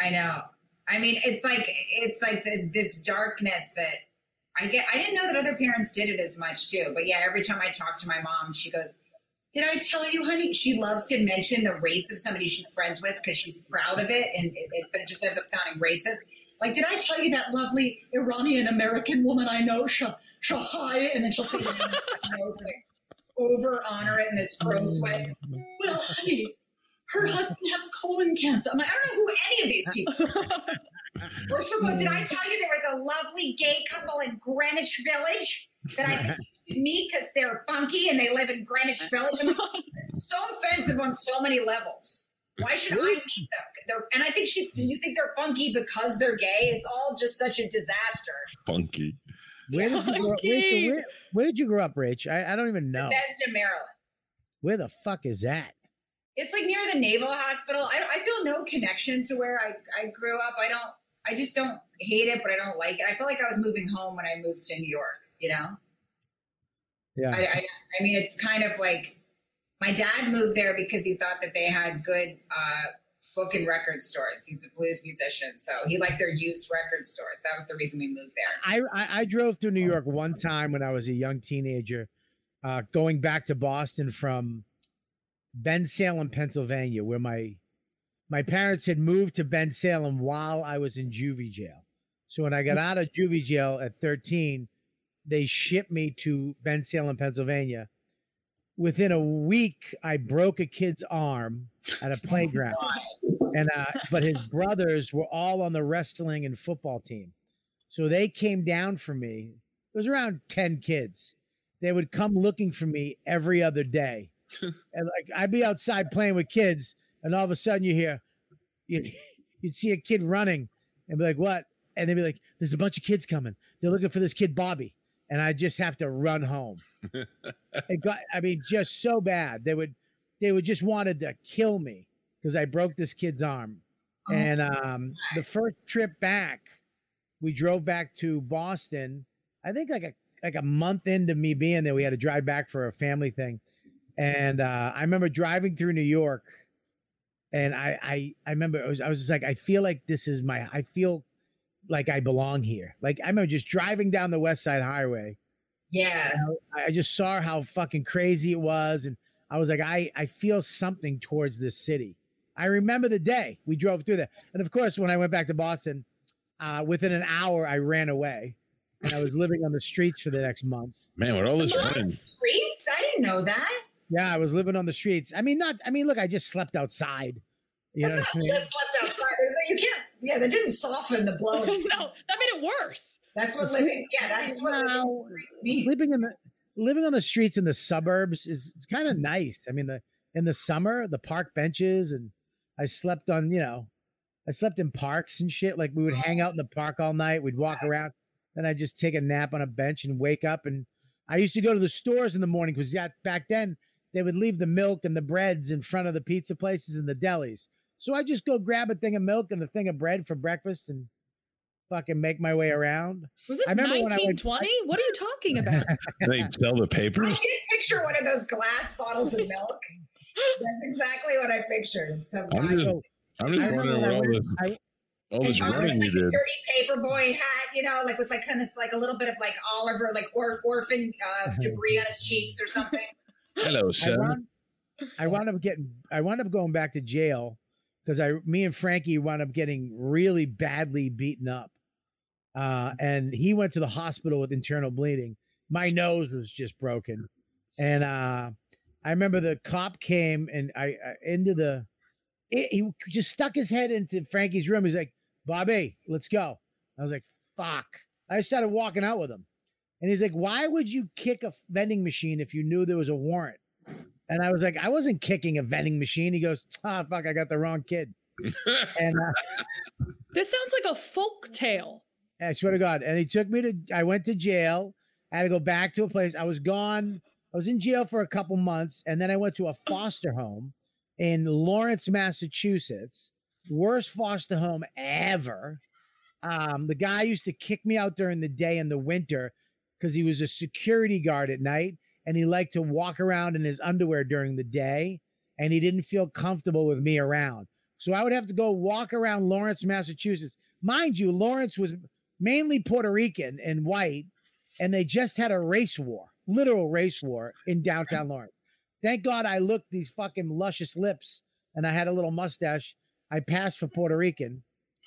I know. I mean, it's like it's like the, this darkness that I get I didn't know that other parents did it as much too. But yeah, every time I talk to my mom, she goes, "Did I tell you, honey?" She loves to mention the race of somebody she's friends with because she's proud of it, and it, it, but it just ends up sounding racist. Like, did I tell you that lovely Iranian American woman I know, Shah Shahai? And then she'll say, like, over honor it in this gross way. Well, honey, her husband has colon cancer. I'm like, I don't know who any of these people. are. Or she'll go, did I tell you there was a lovely gay couple in Greenwich Village that I think meet because they're funky and they live in Greenwich Village? Like, so offensive on so many levels. Why should I meet them? They're, and I think she. Do you think they're funky because they're gay? It's all just such a disaster. Funky. Where did you grow up, Rachel? Where, where did you grow up, Rach? I, I don't even know. Bethesda, Maryland. Where the fuck is that? It's like near the Naval Hospital. I, I feel no connection to where I, I grew up. I don't. I just don't hate it, but I don't like it. I feel like I was moving home when I moved to New York. You know. Yeah. I, I, I mean, it's kind of like my dad moved there because he thought that they had good uh, book and record stores. He's a blues musician, so he liked their used record stores. That was the reason we moved there. I, I I drove through New York one time when I was a young teenager, uh, going back to Boston from Bensalem, Pennsylvania, where my my parents had moved to Bensalem while I was in juvie jail. So when I got out of juvie jail at 13, they shipped me to Bensalem, Pennsylvania. Within a week, I broke a kid's arm at a playground, and uh, but his brothers were all on the wrestling and football team, so they came down for me. It was around ten kids. They would come looking for me every other day, and like I'd be outside playing with kids, and all of a sudden you hear, you'd, you'd see a kid running, and be like, "What?" And they'd be like, "There's a bunch of kids coming. They're looking for this kid Bobby." And I just have to run home. It got, I mean, just so bad. They would, they would just wanted to kill me because I broke this kid's arm. And um, the first trip back, we drove back to Boston. I think like a like a month into me being there, we had to drive back for a family thing. And uh, I remember driving through New York, and I I I remember I was I was just like I feel like this is my I feel like I belong here. Like I remember just driving down the West Side Highway. Yeah. I, I just saw how fucking crazy it was, and I was like, I I feel something towards this city. I remember the day we drove through there, and of course, when I went back to Boston, uh, within an hour, I ran away, and I was living on the streets for the next month. Man, with all this running, Streets? I didn't know that. Yeah, I was living on the streets. I mean, not. I mean, look, I just slept outside. You know, That's I not mean? just slept outside. There's you can't. Yeah, that didn't soften the blow. no, that made it worse. That's what living. Yeah, that's what No, living sleeping in the living on the streets in the suburbs is it's kind of nice. I mean, the in the summer, the park benches, and I slept on, you know, I slept in parks and shit. Like we would hang out in the park all night. We'd walk around, then I'd just take a nap on a bench and wake up. And I used to go to the stores in the morning because yeah, back then they would leave the milk and the breads in front of the pizza places and the delis. So I just go grab a thing of milk and a thing of bread for breakfast and fucking make my way around. Was this I remember when I went- 1920? What are you talking about? they sell the papers? I papers. did picture one of those glass bottles of milk. That's exactly what I pictured. It's some I'm guy. just, I'm just wondering I what all this, I- all this running like you a did. dirty paperboy hat, you know, like with like kind of like a little bit of like Oliver, like or, orphan uh, debris on his cheeks or something. Hello, I wound, I wound up getting I wound up going back to jail because I me and Frankie wound up getting really badly beaten up. Uh, and he went to the hospital with internal bleeding. My nose was just broken. And uh, I remember the cop came and I, I into the it, he just stuck his head into Frankie's room. He's like, Bobby, let's go. I was like, fuck. I started walking out with him. And he's like, why would you kick a vending machine if you knew there was a warrant? And I was like, I wasn't kicking a vending machine. He goes, ah, fuck, I got the wrong kid. and uh, This sounds like a folk tale. I swear to God. And he took me to, I went to jail. I had to go back to a place. I was gone. I was in jail for a couple months. And then I went to a foster home in Lawrence, Massachusetts. Worst foster home ever. Um, the guy used to kick me out during the day in the winter because he was a security guard at night and he liked to walk around in his underwear during the day and he didn't feel comfortable with me around. So I would have to go walk around Lawrence, Massachusetts. Mind you, Lawrence was mainly Puerto Rican and white, and they just had a race war, literal race war in downtown Lawrence. Thank God I looked these fucking luscious lips and I had a little mustache. I passed for Puerto Rican.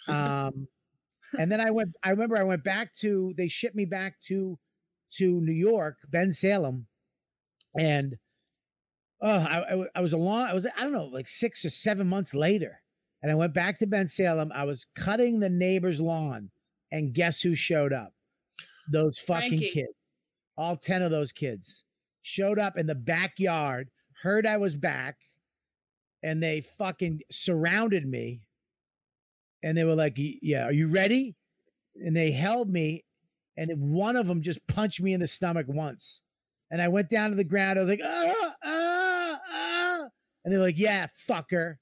Um, and then I went, I remember I went back to, they shipped me back to, to New York, Bensalem. And oh, I, I, I was a long, I was, I don't know, like six or seven months later. And I went back to Bensalem. I was cutting the neighbor's lawn. And guess who showed up? Those fucking Frankie. kids. All 10 of those kids showed up in the backyard, heard I was back, and they fucking surrounded me. And they were like, Yeah, are you ready? And they held me, and one of them just punched me in the stomach once. And I went down to the ground. I was like, ah, ah, ah. And they were like, Yeah, fucker.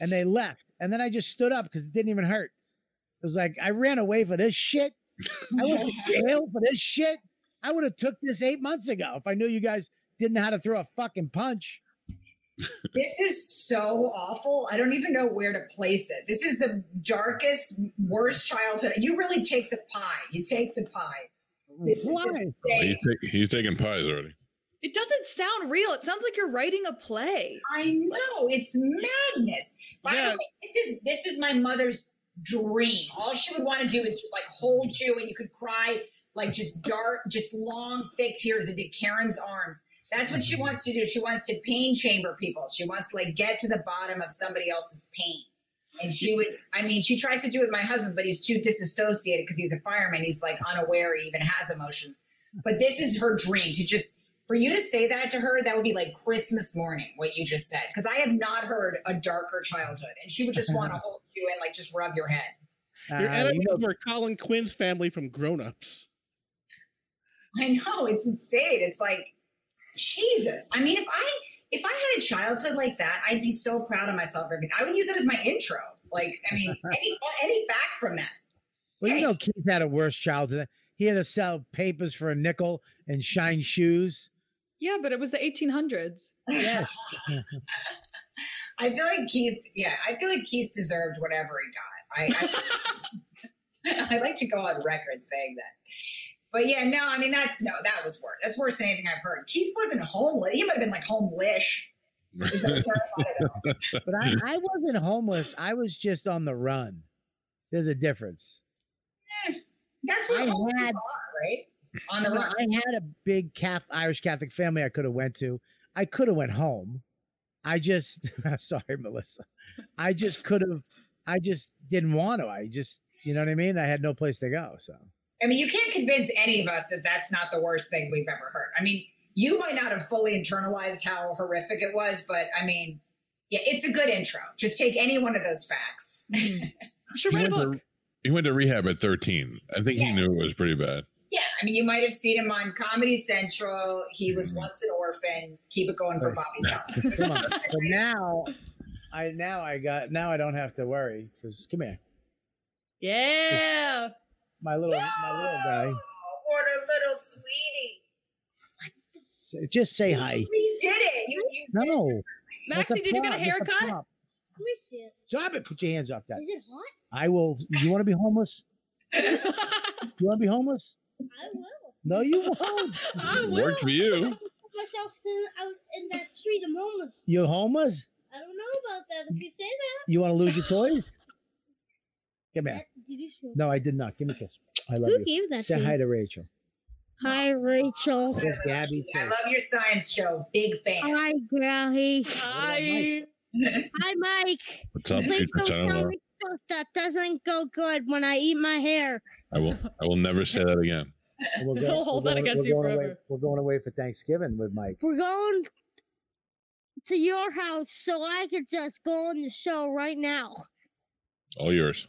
And they left. And then I just stood up because it didn't even hurt. It was like, I ran away for this shit. I went to jail for this shit. I would have took this eight months ago if I knew you guys didn't know how to throw a fucking punch. This is so awful. I don't even know where to place it. This is the darkest, worst childhood. You really take the pie. You take the pie. This Why? Oh, he's, insane. ta- he's taking pies already. It doesn't sound real. It sounds like you're writing a play. I know it's madness. By Yeah. the way, this is this is my mother's dream. All she would want to do is just like hold you, and you could cry like just dark, just long, thick tears into Karen's arms. That's what she mm-hmm. wants to do. She wants to pain chamber people. She wants to like get to the bottom of somebody else's pain. And she would, I mean, she tries to do it with my husband, but he's too disassociated because he's a fireman. He's like unaware he even has emotions. But this is her dream to just, for you to say that to her, that would be like Christmas morning, what you just said. Because I have not heard a darker childhood. And she would just want to hold you and like just rub your head. Your Uh, enemies you know, were Colin Quinn's family from Grown Ups. I know it's insane. It's like Jesus. I mean, if I if I had a childhood like that, I'd be so proud of myself. I would use it as my intro. Like, I mean, any any back from that. well, you know, Keith had a worse childhood. He had to sell papers for a nickel and shine shoes. Yeah, but it was the 1800s. Yes. I feel like Keith. Yeah, I feel like Keith deserved whatever he got. I I, I like to go on record saying that. But yeah, no, I mean that's no, that was worse. That's worse than anything I've heard. Keith wasn't homeless. He might have been like homelish. Is that terrible? I don't know. but I, I wasn't homeless. I was just on the run. There's a difference. Eh, that's what I homeless had- are, right? On the I, run. I had a big Catholic, Irish Catholic family I could have went to. I could have went home. I just sorry, Melissa. I just could have. I just didn't want to. I just, you know what I mean. I had no place to go. So I mean, you can't convince any of us that that's not the worst thing we've ever heard. I mean, you might not have fully internalized how horrific it was, but I mean, yeah, it's a good intro. Just take any one of those facts. You should He write a went, book. to, he went to rehab at 13. I think Yeah. he knew it was pretty bad. yeah, I mean, you might have seen him on Comedy Central. He was Mhm. once an orphan. Keep it going for Bobby come on. but now, I now I got now I don't have to worry because come here, Yeah. My little my little guy. Oh, what a little sweetie. Say- Just say hi. You did it. You, you did it. No. Maxie, did you get a haircut? Let me see it. Stop it! Put your hands off that. Is it hot? I will. You want to be homeless? You want to be homeless? I will. No, you won't. I will. Worked for you. Put myself in, out in that street. I'm homeless. You're homeless? I don't know about that. If you say that. You want to lose your toys? Come here. That- Did you show? No, I did not. Give me a kiss. I love Who you. gave that Say to hi you? to Rachel. Hi, Rachel. Yes, Gabby. I love your science show. Big fan. Hi, Gabby. Hi. Hi, Mike. What's up, Please future don't tell son-in-law? me stuff that doesn't go good when I eat my hair. I will. I will never say that again. And we'll He'll hold we're that going- against we're you going away- forever. we're going away for Thanksgiving with Mike. We're going to your house so I could just go on the show right now. All yours.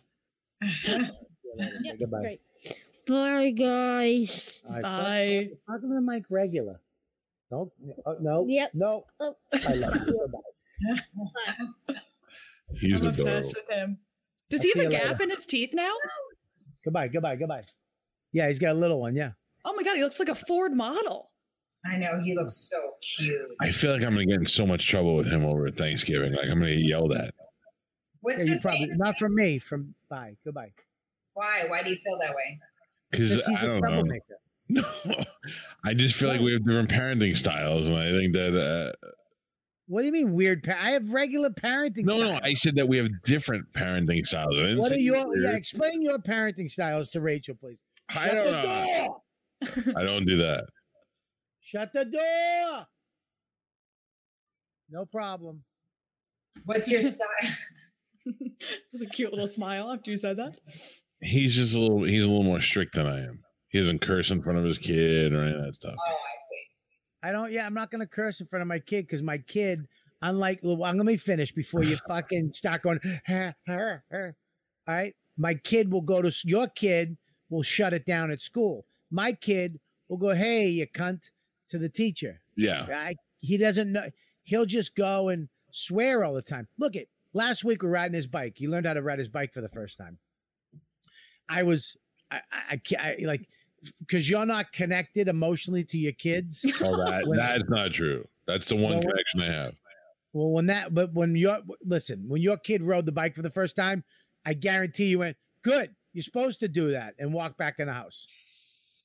Say goodbye. Great. Bye, guys. All right, stop Bye. talking- Talking to Mike regular. Don't. Uh, no. Yep. No. Oh. I love you. Goodbye. He's I'm adorable. obsessed with him. Does I'll he have a gap later. in his teeth now? Goodbye. Goodbye. Goodbye. Yeah, he's got a little one. Yeah. Oh my god, he looks like a Ford model. I know he looks so cute. I feel like I'm gonna get in so much trouble with him over Thanksgiving. Like I'm gonna get yelled at. What's yeah the you probably thing? not from me. From bye. Goodbye. Why? Why do you feel that way? Because Because he's I a don't know. troublemaker. No, I just feel like we have different parenting styles, and I think that. Uh, What do you mean weird? Pa- I have regular parenting. no, no. I said that we have different parenting styles. What are you your? were Yeah, explain your parenting styles to Rachel, please. I don't the know. door. I don't do that. Shut the door. No problem. What's your style? It was a cute little smile after you said that. He's just a little. He's a little more strict than I am. He doesn't curse in front of his kid or any of that stuff. Oh, I see. I don't. Yeah, I'm not gonna curse in front of my kid because my kid, unlike, well, I'm gonna finish before you fucking start going. "Ha, ha, ha." All right, my kid will go to your kid will shut it down at school. My kid will go, "Hey, you cunt," to the teacher. Yeah, I, he doesn't know. He'll just go and swear all the time. Look at last week we're riding his bike. He learned how to ride his bike for the first time. I was, I, I, I, like, because you're not connected emotionally to your kids. Oh, that that's not true. That's the one Well, connection I have. Well, when that, but when your listen, when your kid rode the bike for the first time, I guarantee you went, good. You're supposed to do that and walk back in the house.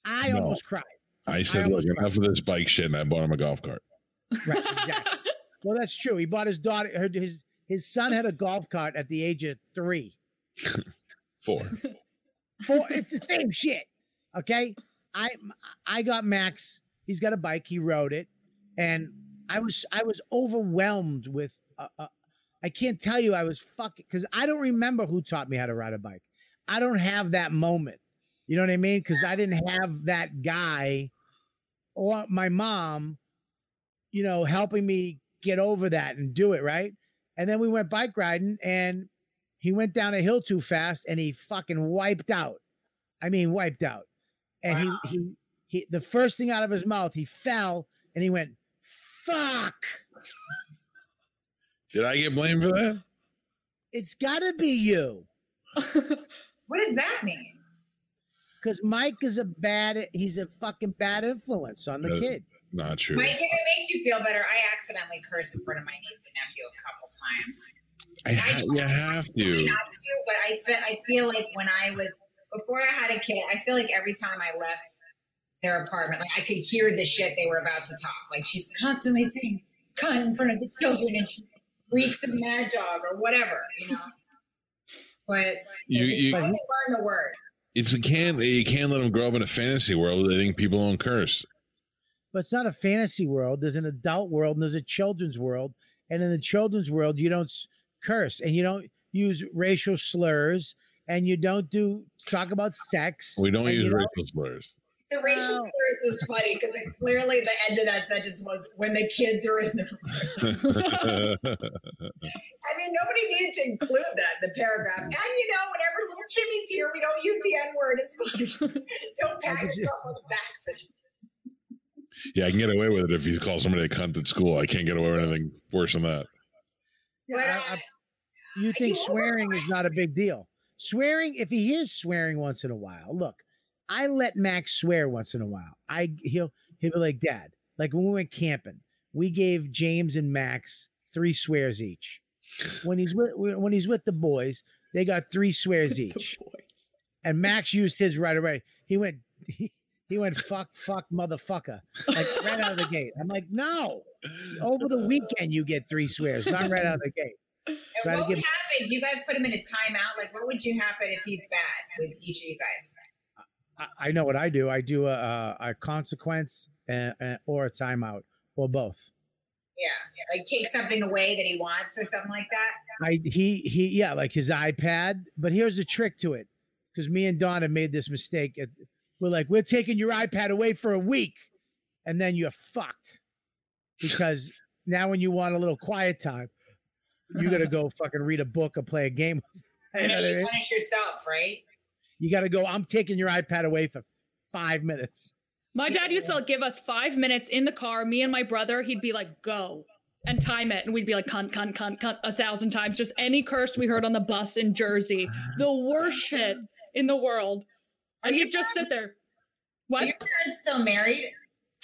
I No. almost cried. I said, look, almost enough of this bike shit, and I bought him a golf cart. Right, exactly. well, that's true. He bought his daughter. her- His his son had a golf cart at the age of three. Four. Four. it's the same shit. Okay. I I got Max. He's got a bike. He rode it, and I was I was overwhelmed with. Uh, uh, I can't tell you I was fucking because I don't remember who taught me how to ride a bike. I don't have that moment. You know what I mean? Because I didn't have that guy or my mom, you know, helping me get over that and do it right. And then we went bike riding, and he went down a hill too fast, and he fucking wiped out. I mean, wiped out. And he he he. The first thing out of his mouth, he fell, and he went, "Fuck." Did I get blamed for that? It's got to be you. What does that mean? Because Mike is a bad, he's a fucking bad influence on the kid. Not true. Mike, if it makes you feel better, I accidentally cursed in front of my niece and nephew a couple times. I ha- you have to. Not to, but I feel, I feel like when I was before I had a kid, I feel like every time I left their apartment, like I could hear the shit they were about to talk. Like she's constantly saying "cunt" in front of the children, and she reeks of mad dog or whatever, you know. But You- you- learn the word. It's a can't you can't let them grow up in a fantasy world. They think people don't curse. But it's not a fantasy world. There's an adult world and there's a children's world. And in the children's world, you don't curse and you don't use racial slurs and you don't do talk about sex. We don't and use you racial slurs. The racial slurs was funny because clearly the end of that sentence was when the kids are in the room. I mean, nobody needed to include that in the paragraph. Mm. And you know, whenever little Timmy's here, we don't use the N word as much. don't pat yourself on the back for yeah, I can get away with it if you call somebody a cunt at school. I can't get away with anything worse than that. Yeah, I- I- you think swearing is not a big deal. Swearing, if he is swearing once in a while, look, I let Max swear once in a while. I he'll he'll be like, Dad, like when we went camping, we gave James and Max three swears each. When he's with when he's with the boys, they got three swears each. And Max used his right away. He went he, he went fuck fuck motherfucker like right out of the gate. I'm like, no. Over the weekend you get three swears, not right out of the gate. Try what would happen? Do you guys put him in a timeout? Like, what would you happen if he's bad with each of you guys? I, I know what I do. I do a, a, a consequence and, and, or a timeout or both. Yeah, like take something away that he wants or something like that. I he he yeah, like his iPad. But here's the trick to it, because me and Dawn have made this mistake. It- We're like, we're taking your iPad away for a week, and then you're fucked. Because now when you want a little quiet time, you gotta go fucking read a book or play a game. I You know know what I you mean? punish yourself, right? You gotta go. I'm taking your iPad away for five minutes. My dad used to give us five minutes in the car, me and my brother. He'd be like, go and time it. And we'd be like, cunt, cunt, cunt, cunt, a thousand times. Just any curse we heard on the bus in Jersey. The worst shit in the world. And he'd just sit there. Why are What? your parents still married?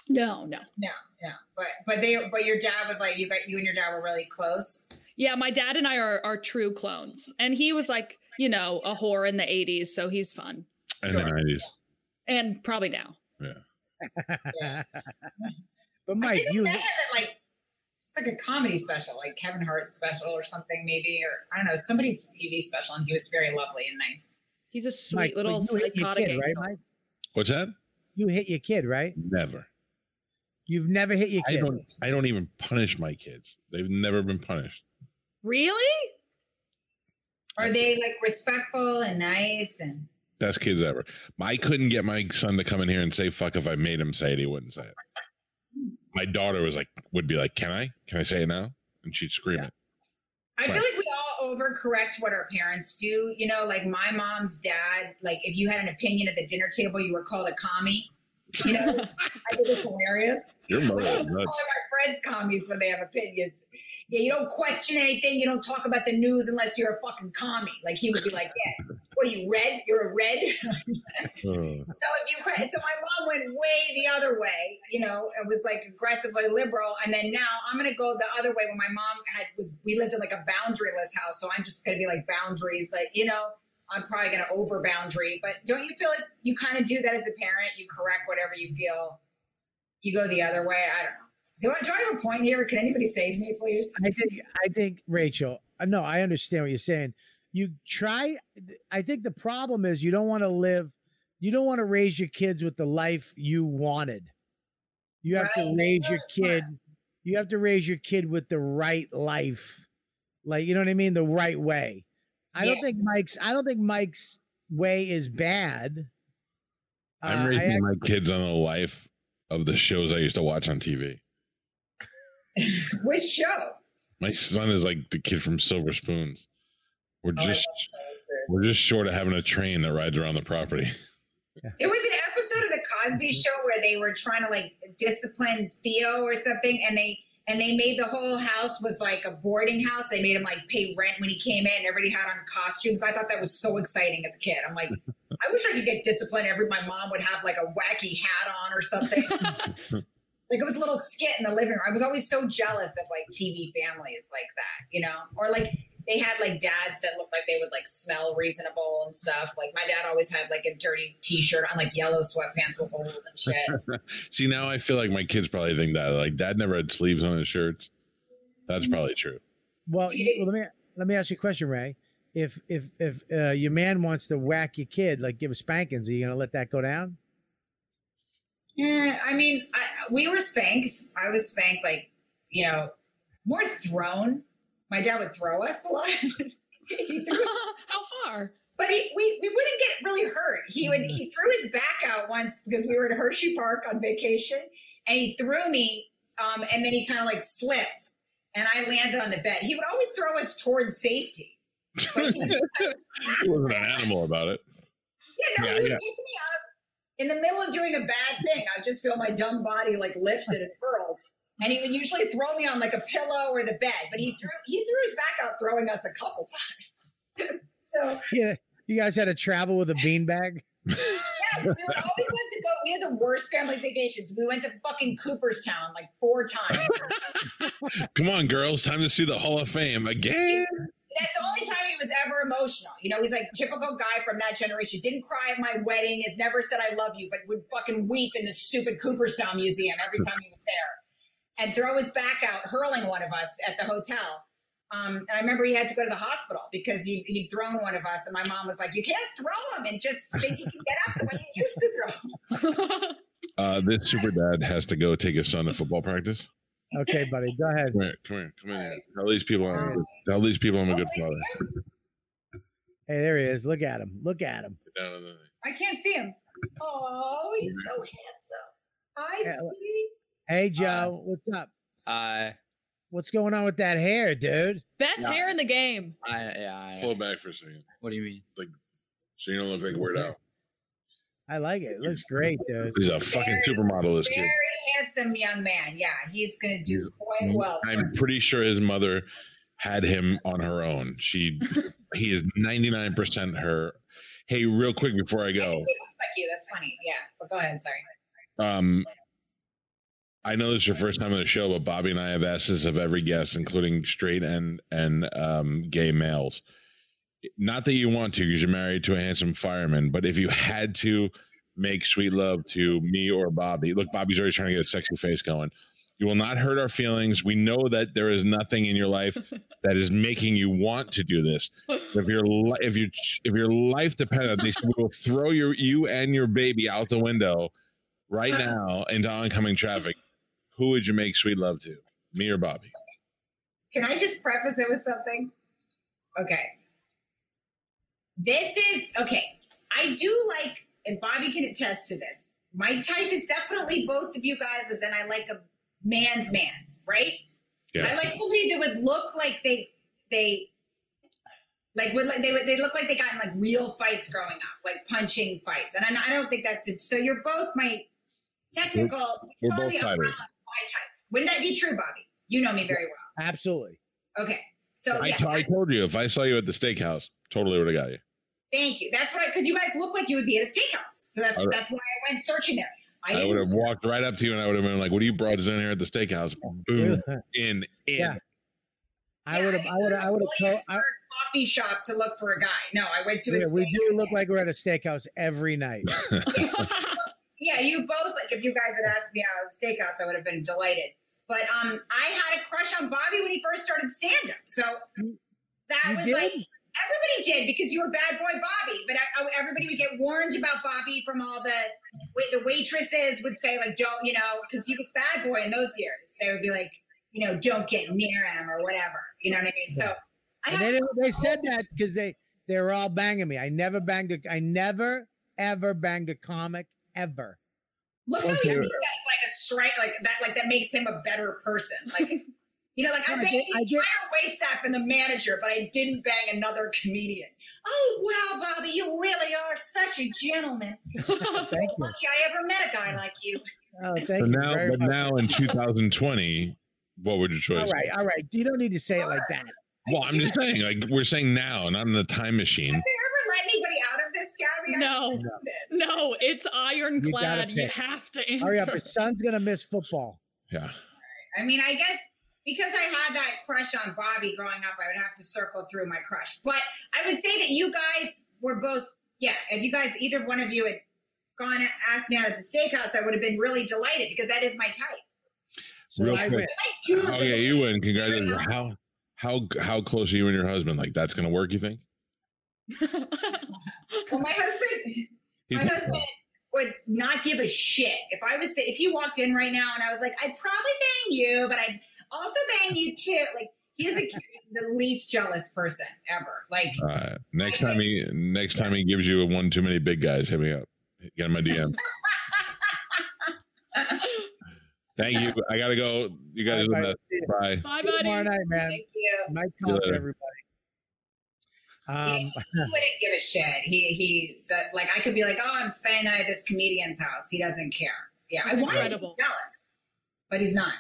No, no. No, no. But but they but your dad was like you got you and your dad were really close. Yeah, my dad and I are, are true clones. And he was like, you know, a whore in the 80s. So he's fun. In the nineties. And probably now. Yeah. Yeah. but I Mike, I you met him like it's like a comedy special, like Kevin Hart's special or something, maybe, or I don't know, somebody's TV special, and he was very lovely and nice. He's a sweet Mike, little you hit your psychotic kid, right. Mike? What's that? You hit your kid, right? Never. You've never hit your kid. I don't. I don't even punish my kids. They've never been punished. Really? Are they like respectful and nice and Best kids ever. I couldn't get my son to come in here and say fuck if I made him say it. He wouldn't say it. My daughter was like, would be like, "Can I? Can I say it now?" And she'd scream it. I feel like we all overcorrect what our parents do. You know, like my mom's dad, like if you had an opinion at the dinner table, you were called a commie. You know, I think it's hilarious. Your mother All of our friends commies when they have opinions. Yeah, you don't question anything. You don't talk about the news unless you're a fucking commie. Like he would be like, "Yeah, what are you red? You're a red." Uh, So if you so my mom went way the other way, you know, it was like aggressively liberal, and then now I'm gonna go the other way. When my mom had was we lived in like a boundaryless house, so I'm just gonna be like boundaries, like you know, I'm probably gonna over boundary. But don't you feel like you kind of do that as a parent? You correct whatever you feel. You go the other way. I don't know. Do I, do I have a point here? Can anybody save me, please? I think I think Rachel. uh, No, I understand what you're saying. You try. I think the problem is you don't want to live. You don't want to raise your kids with the life you wanted. You have Right, to raise really your kid. You have to raise your kid with the right life, like you know what I mean, the right way. I don't think Mike's. I don't think Mike's way is bad. I'm Uh, raising ac- my kids on the life of the shows I used to watch on TV. Which show? My son is like the kid from Silver Spoons. We're Oh, just we're just short of having a train that rides around the property. There was an episode of the Cosby mm-hmm. Show where they were trying to like discipline Theo or something, and they and they made the whole house was like a boarding house. They made him like pay rent when he came in. and Everybody had on costumes. I thought that was so exciting as a kid. I'm like, I wish I could get disciplined. Every my mom would have like a wacky hat on or something. like it was a little skit in the living room. I was always so jealous of like TV families like that, you know, or like they had like dads that looked like they would like smell reasonable and stuff. Like my dad always had like a dirty T-shirt on like yellow sweatpants with holes and shit. See, now I feel like my kids probably think that. Like, dad never had sleeves on his shirts. That's probably true. Well, you- well, let me let me ask you a question, Ray. If if if uh, your man wants to whack your kid, like give a spankings, are you gonna let that go down? Yeah, I mean, I, we were spanked. I was spanked like, you know, more thrown. My dad would throw us a lot. How far? But he, we, we wouldn't get really hurt. He would he threw his back out once because we were at Hershey Park on vacation, and he threw me, um, and then he kind of like slipped, and I landed on the bed. He would always throw us towards safety. He, wasn't an animal about it. yeah, no, Yeah, he would yeah. pick me up in the middle of doing a bad thing. I just feel my dumb body like lifted and hurled. And he would usually throw me on like a pillow or the bed, but he threw he threw his back out, throwing us a couple times. so Yeah, you guys had to travel with a beanbag. Yes, we would always have to go. We had the worst family vacations. We went to fucking Cooperstown like four times. Come on, girls, time to see the Hall of Fame again. That's the only time he was ever emotional. You know, he's like typical guy from that generation. Didn't cry at my wedding, has never said I love you, but would fucking weep in the stupid Cooperstown museum every time he was there. And throw his back out, hurling one of us at the hotel. Um, and I remember he had to go to the hospital because he, he'd thrown one of us, and my mom was like, "You can't throw him and just think you can get up the way you used to throw." him." Uh, this super dad has to go take his son to football practice. Okay, buddy, go ahead. Come here, come here, come in here. Tell these people I'm a good, tell these people I'm a good father. Hey, there he is. Look at him. Look at him. Get down on the- I can't see him. Oh, he's so handsome. Hi, Yeah, sweetie. Hey, Joe, what's up? I, What's going on with that hair, dude? Best No. hair in the game. I, yeah. Pull I, it back for a second, what do you mean? Like so you don't look like Weird out. I like it. It looks great, dude. He's a fucking supermodel. This kid. Very handsome young man. Yeah, he's going to do quite well. I'm pretty sure his mother had him on her own. She, he is 99 percent her. Hey, real quick before I I go, think he looks like you. That's funny. Yeah, but go ahead. Sorry. um, I know this is your first time on the show, but Bobby and I have asked this of every guest, including straight and and um, gay males. Not that you want to, because you're married to a handsome fireman, but if you had to make sweet love to me or Bobby? Look, Bobby's already trying to get a sexy face going. You will not hurt our feelings. We know that there is nothing in your life that is making you want to do this. If your li- if you if your life depended on this, we will throw your you and your baby out the window right now into oncoming traffic. Who would you make sweet love to? Me or Bobby? Can I just preface it with something? Okay. This is okay. I do like, and Bobby can attest to this. My type is definitely both of you guys, as in I like a man's man, right? Yeah. I like somebody that would look like they they like would like they would they look like they got in like real fights growing up, like punching fights. And I, I don't think that's it. So you're both my technical. we're probably both fighters. My type. Wouldn't that be true, Bobby? You know me very well. Absolutely. Okay. So I, yeah, t- I told you if I saw you at the steakhouse, totally would have got you. thank you. That's what I because you guys look like you would be at a steakhouse. So that's All right. that's why I went searching there. I, I would have walked right up to you and I would have been like, "What are you broads in here at the steakhouse?" Boom, in, in. Yeah. I would have. I would have. I would have. Williamsburg coffee shop to look for a guy. No, I went to a Yeah, we do look like we're at a steakhouse every night. yeah, you both like if you guys had asked me out at steakhouse, I would have been delighted. But um, I had a crush on Bobby when he first started stand up. So that You was did? like everybody did because you were bad boy Bobby. But I, I- everybody would get warned about Bobby from all the wait. The waitresses would say like, "Don't," you know, because he was bad boy in those years. They would be like, you know, "Don't get near him" or whatever. You know what I mean? So I had they, to- they said that because they they were all banging me. I never banged a. I never ever banged a comic ever. Look how he Okay. sees that as like a strike, like that, like that makes him a better person. Like, you know, like I No, I banged the entire wait staff and the manager, but I didn't bang another comedian. Oh wow, Bobby, you really are such a gentleman. Thank you. Lucky I ever met a guy like you. Oh, thank So you now, very but much. now in 2020, what would your choice? all right, all right. You don't need to say it like that. Well, I'm just saying, like we're saying now, not in a time machine. Of this, Gabby? I No. this. No, it's ironclad. You pick. have to answer. Hurry up. His son's gonna miss football. Yeah. I mean, I guess because I had that crush on Bobby growing up, I would have to circle through my crush. But I would say that you guys were both, yeah, if you guys, either one of you had gone and asked me out at the steakhouse, I would have been really delighted because that is my type. So Real I quick. win. Like dudes Oh that yeah, look you like- win. Congratulations. How how how close are you and your husband? Like that's gonna work? You think? Well, my husband, He's- my husband would not give a shit if I was if he walked in right now and I was like, I'd probably bang you, but I'd also bang you too. Like he's a, the least jealous person ever. Like Uh, next time he next time he gives you a one too many big guys, hit me up. Get in my DM. Thank you. I gotta go. You guys are Bye, the bye. best. See. Bye. Bye, Tomorrow buddy. night, man. thank you. Night you talk to later. everybody. Yeah, Um, he wouldn't give a shit. He he like I could be like, oh, I'm spending night at this comedian's house. He doesn't care. Yeah, I That's want him to be jealous, but he's not.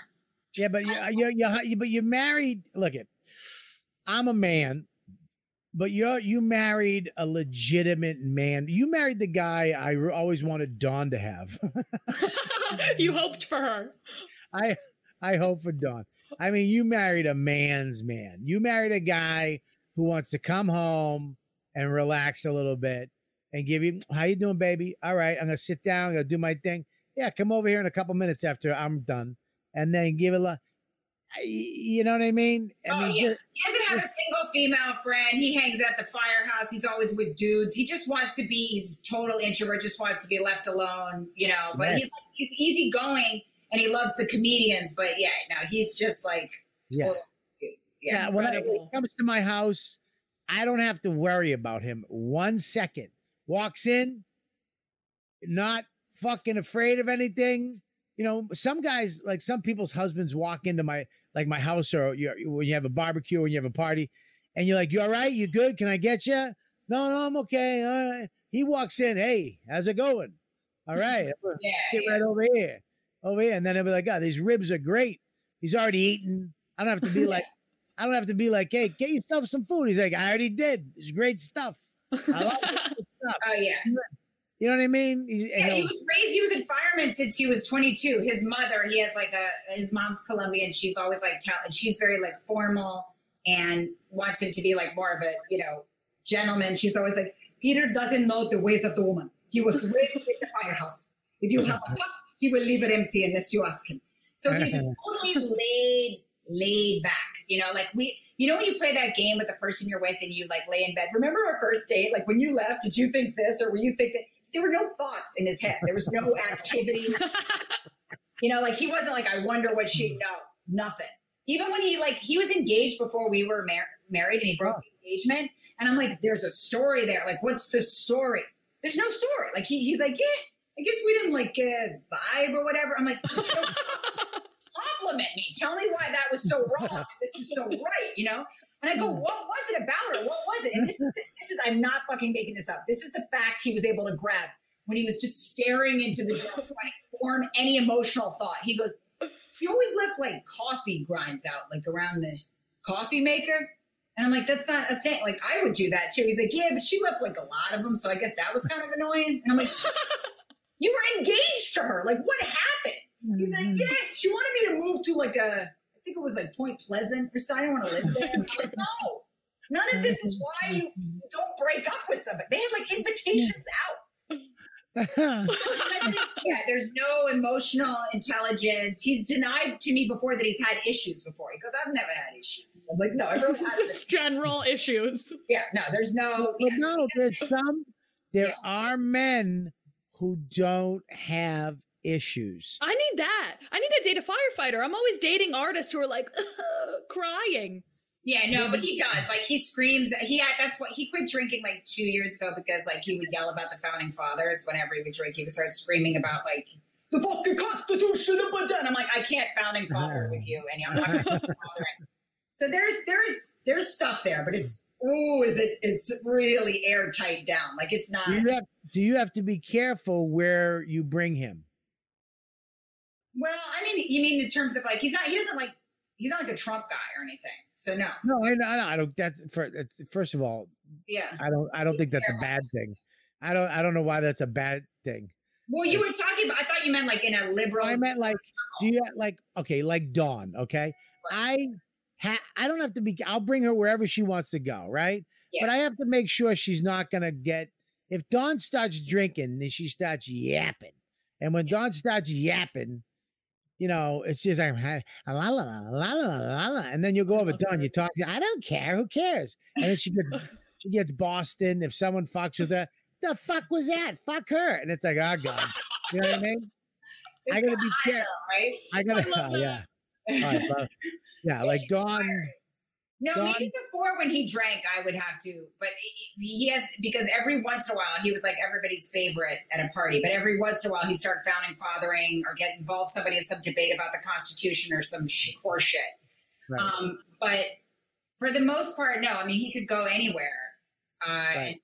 yeah, but you, you, you, you, but you married. Look at, I'm a man, but you're you married a legitimate man. You married the guy I always wanted Dawn to have. you hoped for her. I I hope for Dawn. I mean, you married a man's man. You married a guy who wants to come home and relax a little bit and give you, how you doing, baby? All right, I'm gonna sit down, I'm gonna do my thing. Yeah, come over here in a couple minutes after I'm done, and then give it a. You know what I mean? I Oh, mean, yeah. ju- He doesn't have a single female friend. He hangs at the firehouse. He's always with dudes. He just wants to be. He's total introvert. Just wants to be left alone. You know. But Right. he's he's easygoing and he loves the comedians. But yeah, no, he's just like Yeah. total. Yeah. Yeah. when, I, when he comes to my house, I don't have to worry about him one second. Walks in, not fucking afraid of anything. You know, some guys, like some people's husbands, walk into my like my house or you, when you have a barbecue when you have a party, and you're like, "You all right? You good? Can I get you?" No, no, I'm okay. All right. He walks in, "Hey, how's it going?" All right, Yeah, sit yeah. right over here, over here, and then he'll be like, "Oh, these ribs are great." He's already eaten. I don't have to be like, I don't have to be like, "Hey, get yourself some food." He's like, "I already did. It's great stuff." I love it. Oh yeah. You know what I mean? He- Yeah, he was raised. He was in firemen since he was 22. His mother, he has like a his mom's Colombian. She's always like tell, she's very like formal and wants him to be like more of a you know gentleman. She's always like Peter doesn't know the ways of the woman. He was raised in the firehouse. If you have a cup, he will leave it empty unless you ask him. So he's totally laid, laid back. You know, like we, you know, when you play that game with the person you're with and you like lay in bed. Remember our first date? Like when you left, did you think this or were you think that? There were no thoughts in his head. There was no activity. you know, like he wasn't like, I wonder what she know. Nothing. Even when he like he was engaged before we were mar- married and he broke the engagement. And I'm like, there's a story there. Like, what's the story? There's no story. Like he, he's like, yeah, I guess we didn't like uh, vibe or whatever. I'm like, compliment me. Tell me why that was so wrong. This is so right, you know? And I go, mm. what was it about her? What was it? And this, this is, I'm not fucking making this up. This is the fact he was able to grab when he was just staring into the door trying to form any emotional thought. He goes, he always left like coffee grinds out, like around the coffee maker. And I'm like, that's not a thing. Like, I would do that too. He's like, yeah, but she left like a lot of them. So I guess that was kind of annoying. And I'm like, you were engaged to her. Like, what happened? He's like, mm-hmm. yeah, she wanted me to move to like a, I think it was like Point Pleasant or something. I don't want to live there. I'm like, no, none of this is why you mm-hmm. don't break up with somebody. They had like invitations out. Think, yeah, there's no emotional intelligence. He's denied to me before that he's had issues before. He goes, I've never had issues. I'm like, no, everyone has. Just general issues. Yeah, no, there's no. Yes, no, there's some. There are men who don't have issues. I need that. I need to date a firefighter. I'm always dating artists who are like crying. Yeah, no, but he mm-hmm. does. Like he screams. He that's what he quit drinking like two years ago because like he would yell about the founding fathers whenever he would drink. He would start screaming about like the fucking Constitution of Buddha. And I'm like, I can't founding father with you, and I'm not going to fathering. So there's there's there's stuff there, but it's oh, is it? It's really airtight down. Like it's not. Do you have, do you have to be careful where you bring him? Well, I mean, you mean in terms of like he's not. He doesn't like. He's not like a Trump guy or anything. So no. No, I, I, don't- I don't. That's for first of all, Yeah. I don't. I don't think that's a bad thing. I don't. I don't know why that's a bad thing. Well, you were talking about. I thought you meant like in a liberal. I meant like, do you like okay, like Dawn? Okay, I ha- I don't have to be. I'll bring her wherever she wants to go, right? Yeah. But I have to make sure she's not gonna get. If Dawn starts drinking, then she starts yapping, and when Dawn starts yapping, you know, it's just like la la la la la la la, and then you go over Dawn. You talk. I don't care. Who cares? And then she gets she gets Boston. If someone fucks with her, the fuck was that? Fuck her. And it's like, oh god, you know what I mean? I gotta be careful, right? I gotta, oh, oh, I oh, yeah, right, yeah, like Dawn. No, Dawn- maybe before when he drank, I would have to, but he he has because every once in a while he was like everybody's favorite at a party. But every once in a while he started founding fathering or get involved somebody in some debate about the Constitution or some sh- horse shit. Right. Um, but for the most part, no. I mean, he could go anywhere. Uh, and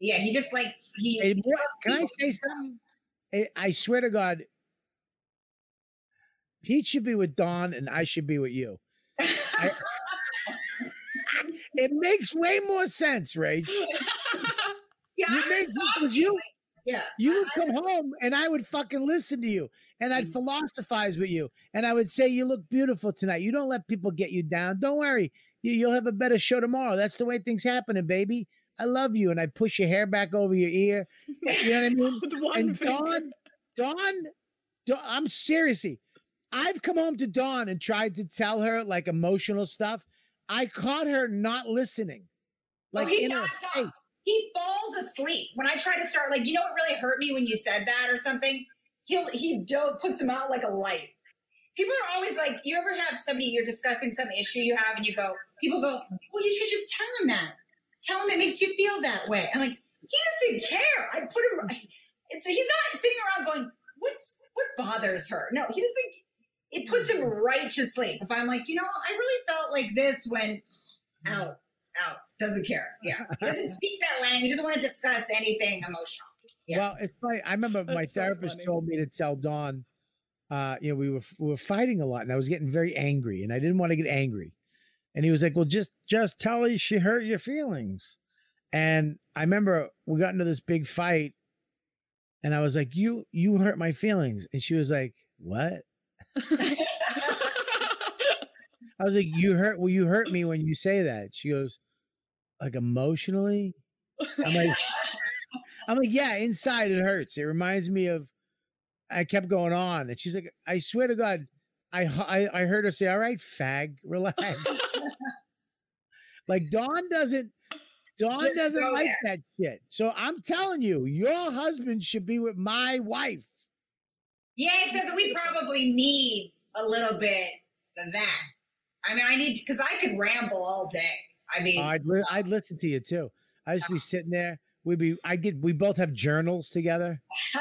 yeah, he just like he's. Hey, he can I say something? I, I swear to God, Pete should be with Dawn and I should be with you. I- it makes way more sense, Rach. Yeah, you make because you Yeah, you would come home and I would fucking listen to you and. I'd philosophize with you and I would say you look beautiful tonight. You don't let people get you down. Don't worry, you, you'll have a better show tomorrow. That's the way things happening, baby. I love you, and I push your hair back over your ear. You know what I mean? And. Dawn, Dawn, Dawn, I'm seriously. I've come home to Dawn and tried to tell her like emotional stuff. I caught her not listening. Oh, Like he in her nods uh, face. off. He falls asleep when I try to start. Like, you know what really hurt me when you said that or something? He'll he do, puts him out like a light. People are always like, you ever have somebody you're discussing some issue you have, and you go, people go, well, you should just tell him that. Tell him it makes you feel that way. I'm like, he doesn't care. I put him. It's he's not sitting around going, what's what bothers her? No, he doesn't. It puts him right to sleep. If I'm like, you know, I really felt like this when out, out, doesn't care. Yeah, he doesn't speak that language. He doesn't want to discuss anything emotional. Well, it's funny. I remember my That's so therapist funny. told me to tell Dawn, uh, you know, we were we were fighting a lot, and I was getting very angry, and I didn't want to get angry. And he was like, "Well, just just tell her she hurt your feelings." And I remember we got into this big fight, and I was like, "You you hurt my feelings," and she was like, "What?" I was like, "You hurt? Well, you hurt me when you say that." She goes, "Like emotionally?" I'm like, I'm like, yeah, inside it hurts. It reminds me of. I kept going on, and she's like, I swear to God, I I, I heard her say, "All right, fag, relax." like Dawn doesn't. Dawn Just doesn't like there. that shit. So I'm telling you, your husband should be with my wife. Yeah, except that we probably need a little bit of that. I mean, I need because I could ramble all day. I mean, I'd li- I'd listen to you too. I'd just be ah. sitting there. We'd be. I get. We both have journals together.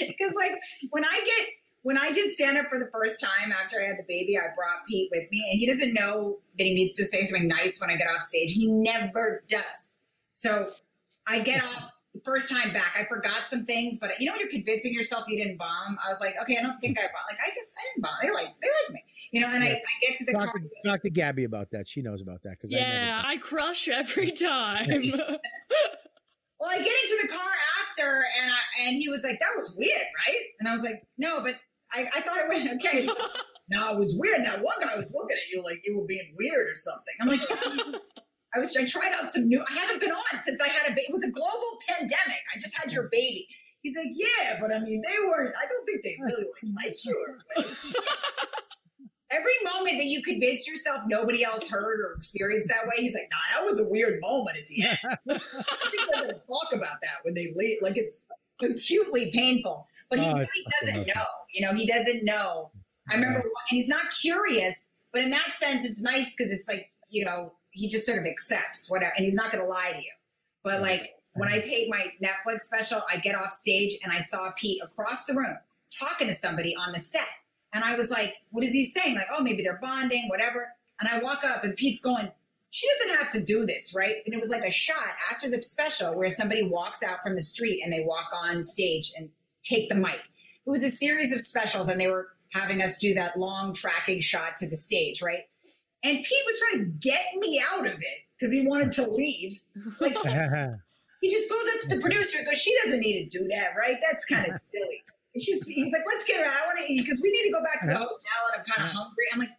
because like when I get when I did stand up for the first time after I had the baby, I brought Pete with me, and he doesn't know that he needs to say something nice when I get off stage. He never does. So I get off first time back. I forgot some things, but you know when you're convincing yourself you didn't bomb, I was like, okay, I don't think I bombed. Like I guess I didn't bomb. They like they like me, you know. And I, Yeah. I get to the Talk car. to, talk to Gabby about that. She knows about that because Yeah, I crush every time. Well, I get into the car after, and I, and he was like, "That was weird, right?" And I was like, "No, but I, I thought it went okay." no, it was weird. That one guy was looking at you like you were being weird or something. I'm like, "Yeah." I was. I tried out some new. I haven't been on since I had a. baby. It was a global pandemic. I just had your baby. He's like, "Yeah, but I mean, they weren't. I don't think they really like like you." Every moment that you convince yourself nobody else heard or experienced that way, he's like, "Nah, that was a weird moment at the end." I think they're going to talk about that when they leave. Like it's acutely painful, but he Oh, really doesn't know. You know, he doesn't know. I remember, and he's not curious, but in that sense, it's nice because it's like you know he just sort of accepts whatever, and he's not going to lie to you. But like when I take my Netflix special, I get off stage and I saw Pete across the room talking to somebody on the set, and I was like, "What is he saying?" Like, "Oh, maybe they're bonding, whatever." And I walk up, and Pete's going, she doesn't have to do this, right? And it was like a shot after the special where somebody walks out from the street and they walk on stage and take the mic. It was a series of specials, and they were having us do that long tracking shot to the stage, right? And Pete was trying to get me out of it because he wanted to leave. Like he just goes up to the producer and goes, "She doesn't need to do that, right? That's kind of silly." And she's, he's like, "Let's get her out. I want to eat because we need to go back to the uh-huh. hotel, and I'm kind of uh-huh. hungry." I'm like,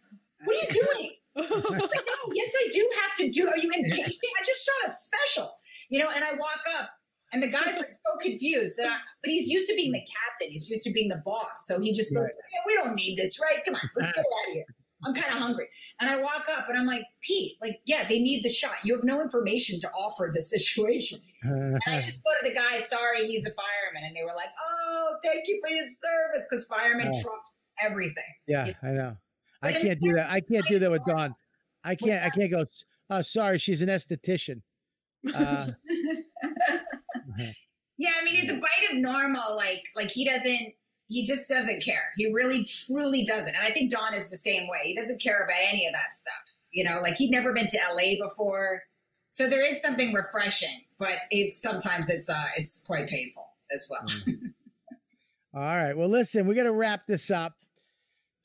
"What are you doing?" I'm like, no, yes, I do have to do. Are you impatient? I just shot a special, you know. And I walk up, and the guy's like so confused. I, but he's used to being the captain. He's used to being the boss. So he just goes, Right. "Yeah, "We don't need this, right? Come on, let's get out of here." I'm kind of hungry, and I walk up, and I'm like, "Pete, like, yeah, they need the shot. You have no information to offer the situation." And I just go to the guy, "Sorry, he's a fireman," and they were like, "Oh, thank you for your service," because fireman Oh. trumps everything. yeah, I know. I But in can't do that. I can't do that with. Dawn. I can't. I can't go. Oh, sorry, she's an esthetician. Uh, Yeah, I mean it's a bite of normal. Like like he doesn't he just doesn't care. He really truly doesn't. And I think Dawn is the same way. He doesn't care about any of that stuff. You know, like he'd never been to LA before. So there is something refreshing, but it's sometimes it's uh it's quite painful as well. All right. Well, listen, we got to wrap this up.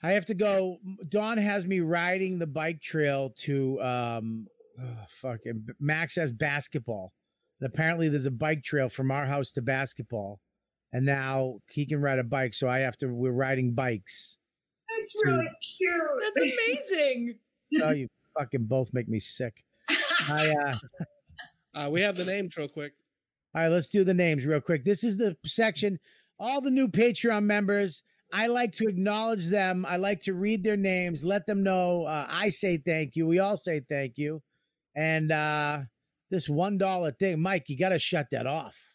I have to go. Dawn has me riding the bike trail to um, oh, fucking Max has basketball, and apparently there's a bike trail from our house to basketball, and now he can ride a bike. So I have to. We're riding bikes. It's really cute. That's amazing. Oh, you fucking both make me sick. I uh, Uh, we have the names real quick. All right, let's do the names real quick. This is the section. All the new Patreon members, I like to acknowledge them. I like to read their names, let them know uh, I say thank you. We all say thank you. And uh, this $1 thing, Mike, you got to shut that off.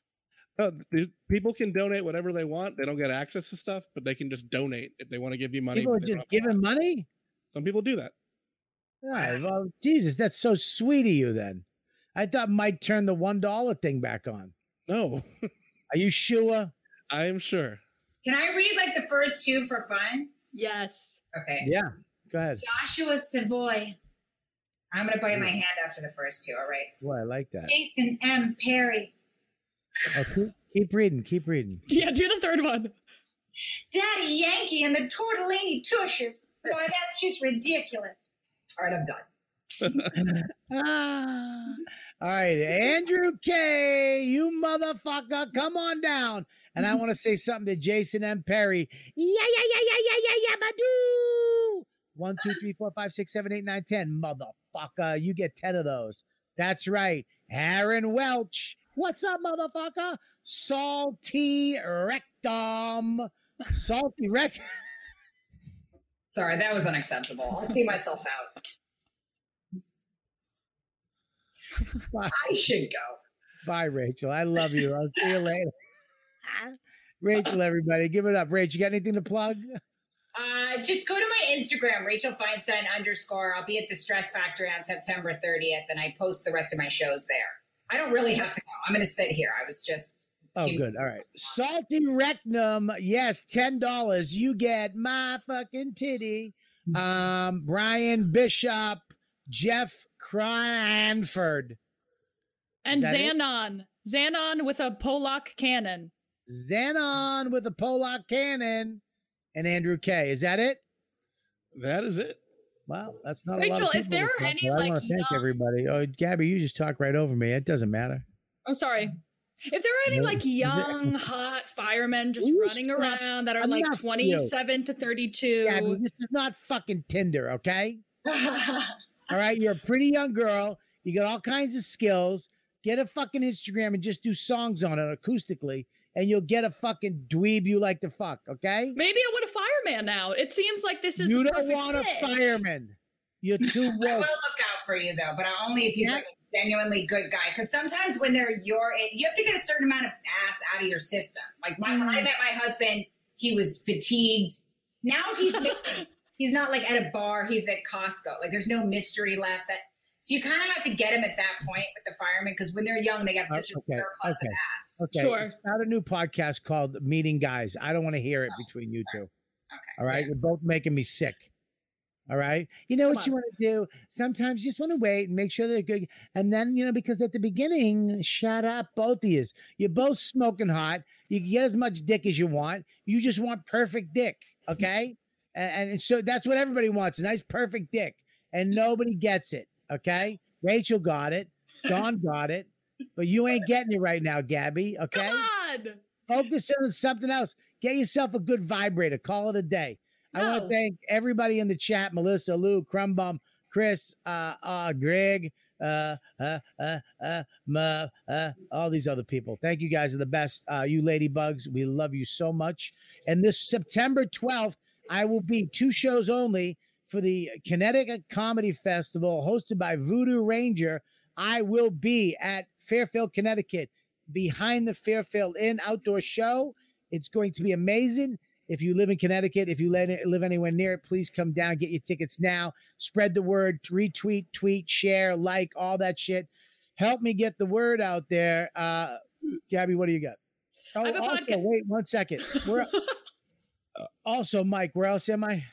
Uh, no, people can donate whatever they want. They don't get access to stuff, but they can just donate if they want to give you money. People are just giving money? Some people do that. All right, well, Jesus, that's so sweet of you then. I thought Mike turned the $1 thing back on. No, Are you sure? I am sure. Can I read like the first two for fun? Yes. Okay. Yeah, go ahead. Joshua Savoy. I'm gonna bite my hand after the first two, all right. Well, I like that. Jason M. Perry. Oh, keep, keep reading, keep reading. Yeah, do the third one. Daddy Yankee and the Tortellini Tushes. Boy, that's just ridiculous. All right, I'm done. Ah. All right, Andrew K, you motherfucker, come on down. And I want to say something to Jason M. Perry. Yeah, yeah, yeah, yeah, yeah, yeah, yeah, badoo. One, two, three, four, five, six, seven, eight, nine, ten. Motherfucker, you get ten of those. That's right. Aaron Welch. What's up, motherfucker? Salty rectum. Salty rectum. Sorry, that was unacceptable. I'll see myself out. I should go. Bye, Rachel. I love you. I'll see you later. Rachel, everybody, give it up. Rachel, you got anything to plug? Uh, just go to my Instagram, Rachel Feinstein underscore. I'll be at the Stress Factory on September 30th, and I post the rest of my shows there. I don't really have to go. I'm going to sit here. I was just. Oh, good. All right. Salty rectum. Yes, ten dollars. You get my fucking titty. Um, Brian Bishop, Jeff Cranford, And that it? Xanon. Xanon with a Polak cannon. Xanon with a Polak cannon, and Andrew K. Is that it? That is it. Well, that's not a lot Rachel, of if there are any, to. I like, want to thank young- everybody. Oh, Gabby, you just talk right over me. It doesn't matter. Oh, sorry. If there are any No, like young, hot firemen just you running stop? around that are I'm like not you. 27 to 32. Gabby, this is not fucking Tinder, okay? All right, you're a pretty young girl. You got all kinds of skills. Get a fucking Instagram and just do songs on it acoustically, and you'll get a fucking dweeb you like to fuck, okay? Maybe I want a fireman now. It seems like this is You don't perfect want a fireman. You're too I will look out for you though, but only if he's Yeah. like a genuinely good guy. Because sometimes when they're your you have to get a certain amount of ass out of your system. Like my, when I Mm. met my husband, he was fatigued. Now he's he's not like at a bar. He's at Costco. Like there's no mystery left. That so you kind of have to get him at that point with the firemen because when they're young, they have such okay, a surplus okay. of ass. Okay. Sure. Start a new podcast called Meeting Guys. I don't want to hear it oh, between you two. Okay. All right. fair. You're both making me sick. All right. You know what Come you want to do? Sometimes you just want to wait and make sure they're good. And then, you know, because at the beginning, shut up, both of you. You're both smoking hot. You can get as much dick as you want. You just want perfect dick. Okay. And, and so that's what everybody wants a nice, perfect dick. And nobody gets it. Okay. Rachel got it. Dawn got it. But you ain't getting it right now, Gabby. Okay. On. Focus on something else. Get yourself a good vibrator. Call it a day. I want to thank everybody in the chat: Melissa, Lou, Crumbum, Chris, uh, uh, Greg, uh, uh, uh, uh, Ma, uh, all these other people. Thank you guys are the best. Uh, you ladybugs, we love you so much. And this September 12th, I will be two shows only for the Connecticut Comedy Festival hosted by Voodoo Ranger. I will be at Fairfield, Connecticut, behind the Fairfield Inn outdoor show. It's going to be amazing. If you live in Connecticut, if you live anywhere near it, please come down, get your tickets now. Spread the word, retweet, tweet, share, like, all that shit. Help me get the word out there. Uh, Gabby, what do you got? Oh, I have a also, podca- wait one second. Also, Mike, where else am I?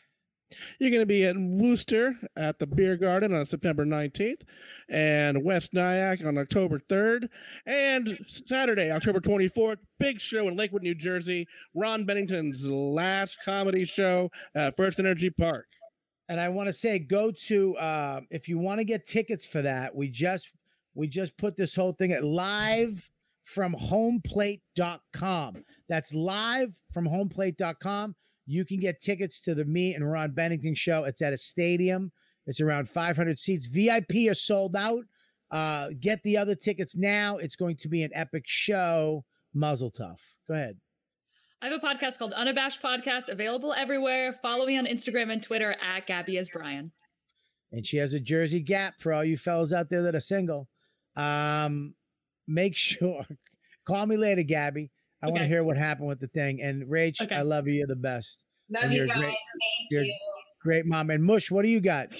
You're going to be at Worcester at the Beer Garden on September 19th, and West Nyack on October 3rd, and Saturday, October 24th, big show in Lakewood, New Jersey. Ron Bennington's last comedy show at First Energy Park. and I want to say go to uh, if you want to get tickets for that, we just we just put this whole thing at live from homeplate.com. That's live from homeplate.com. You can get tickets to the me and Ron Bennington show. It's at a stadium. It's around 500 seats. VIP are sold out. Uh, get the other tickets now. It's going to be an epic show. Mazel tov. Go ahead. I have a podcast called Unabashed Podcast, available everywhere. Follow me on Instagram and Twitter at Gabby as Brian. and she has a Jersey Gap for all you fellas out there that are single. Um, make sure call me later, Gabby. I want to hear what happened with the thing. And Rach, Okay. I love you. You're the best. Love you you're guys. great- Thank you're- you. Great mom. And Mush, what do you got?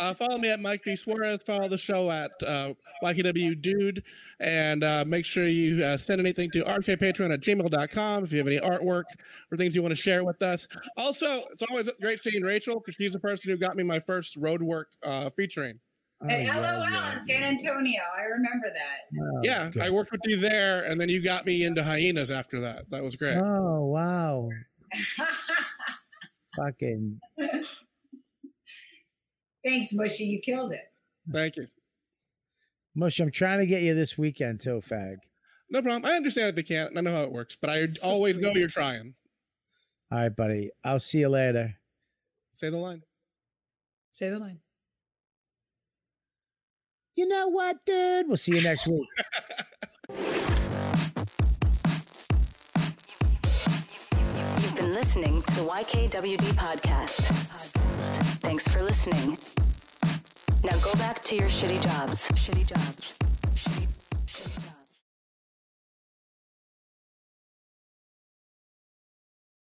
Uh, follow me at Mike V. Suarez. Follow the show at uh, YKW Dude. And uh, make sure you uh, send anything to rkpatron at gmail.com if you have any artwork or things you want to share with us. Also, it's always great seeing Rachel because she's the person who got me my first road work uh, featuring. Oh, At yeah, LOL yeah, in San Antonio. I remember that. Oh, yeah, good. I worked with you there, and then you got me into hyenas after that. That was great. Oh, wow. Fucking. Thanks, Mushy. You killed it. Thank you. Mushy. I'm trying to get you this weekend too, fag. No problem. I understand that they can't. I know how it works, but I So always know you're trying. All right, buddy. I'll see you later. Say the line. Say the line you know what, dude? We'll see you next week. You've been listening to the YKWD podcast. Thanks for listening. Now go back to your shitty jobs. Shitty jobs.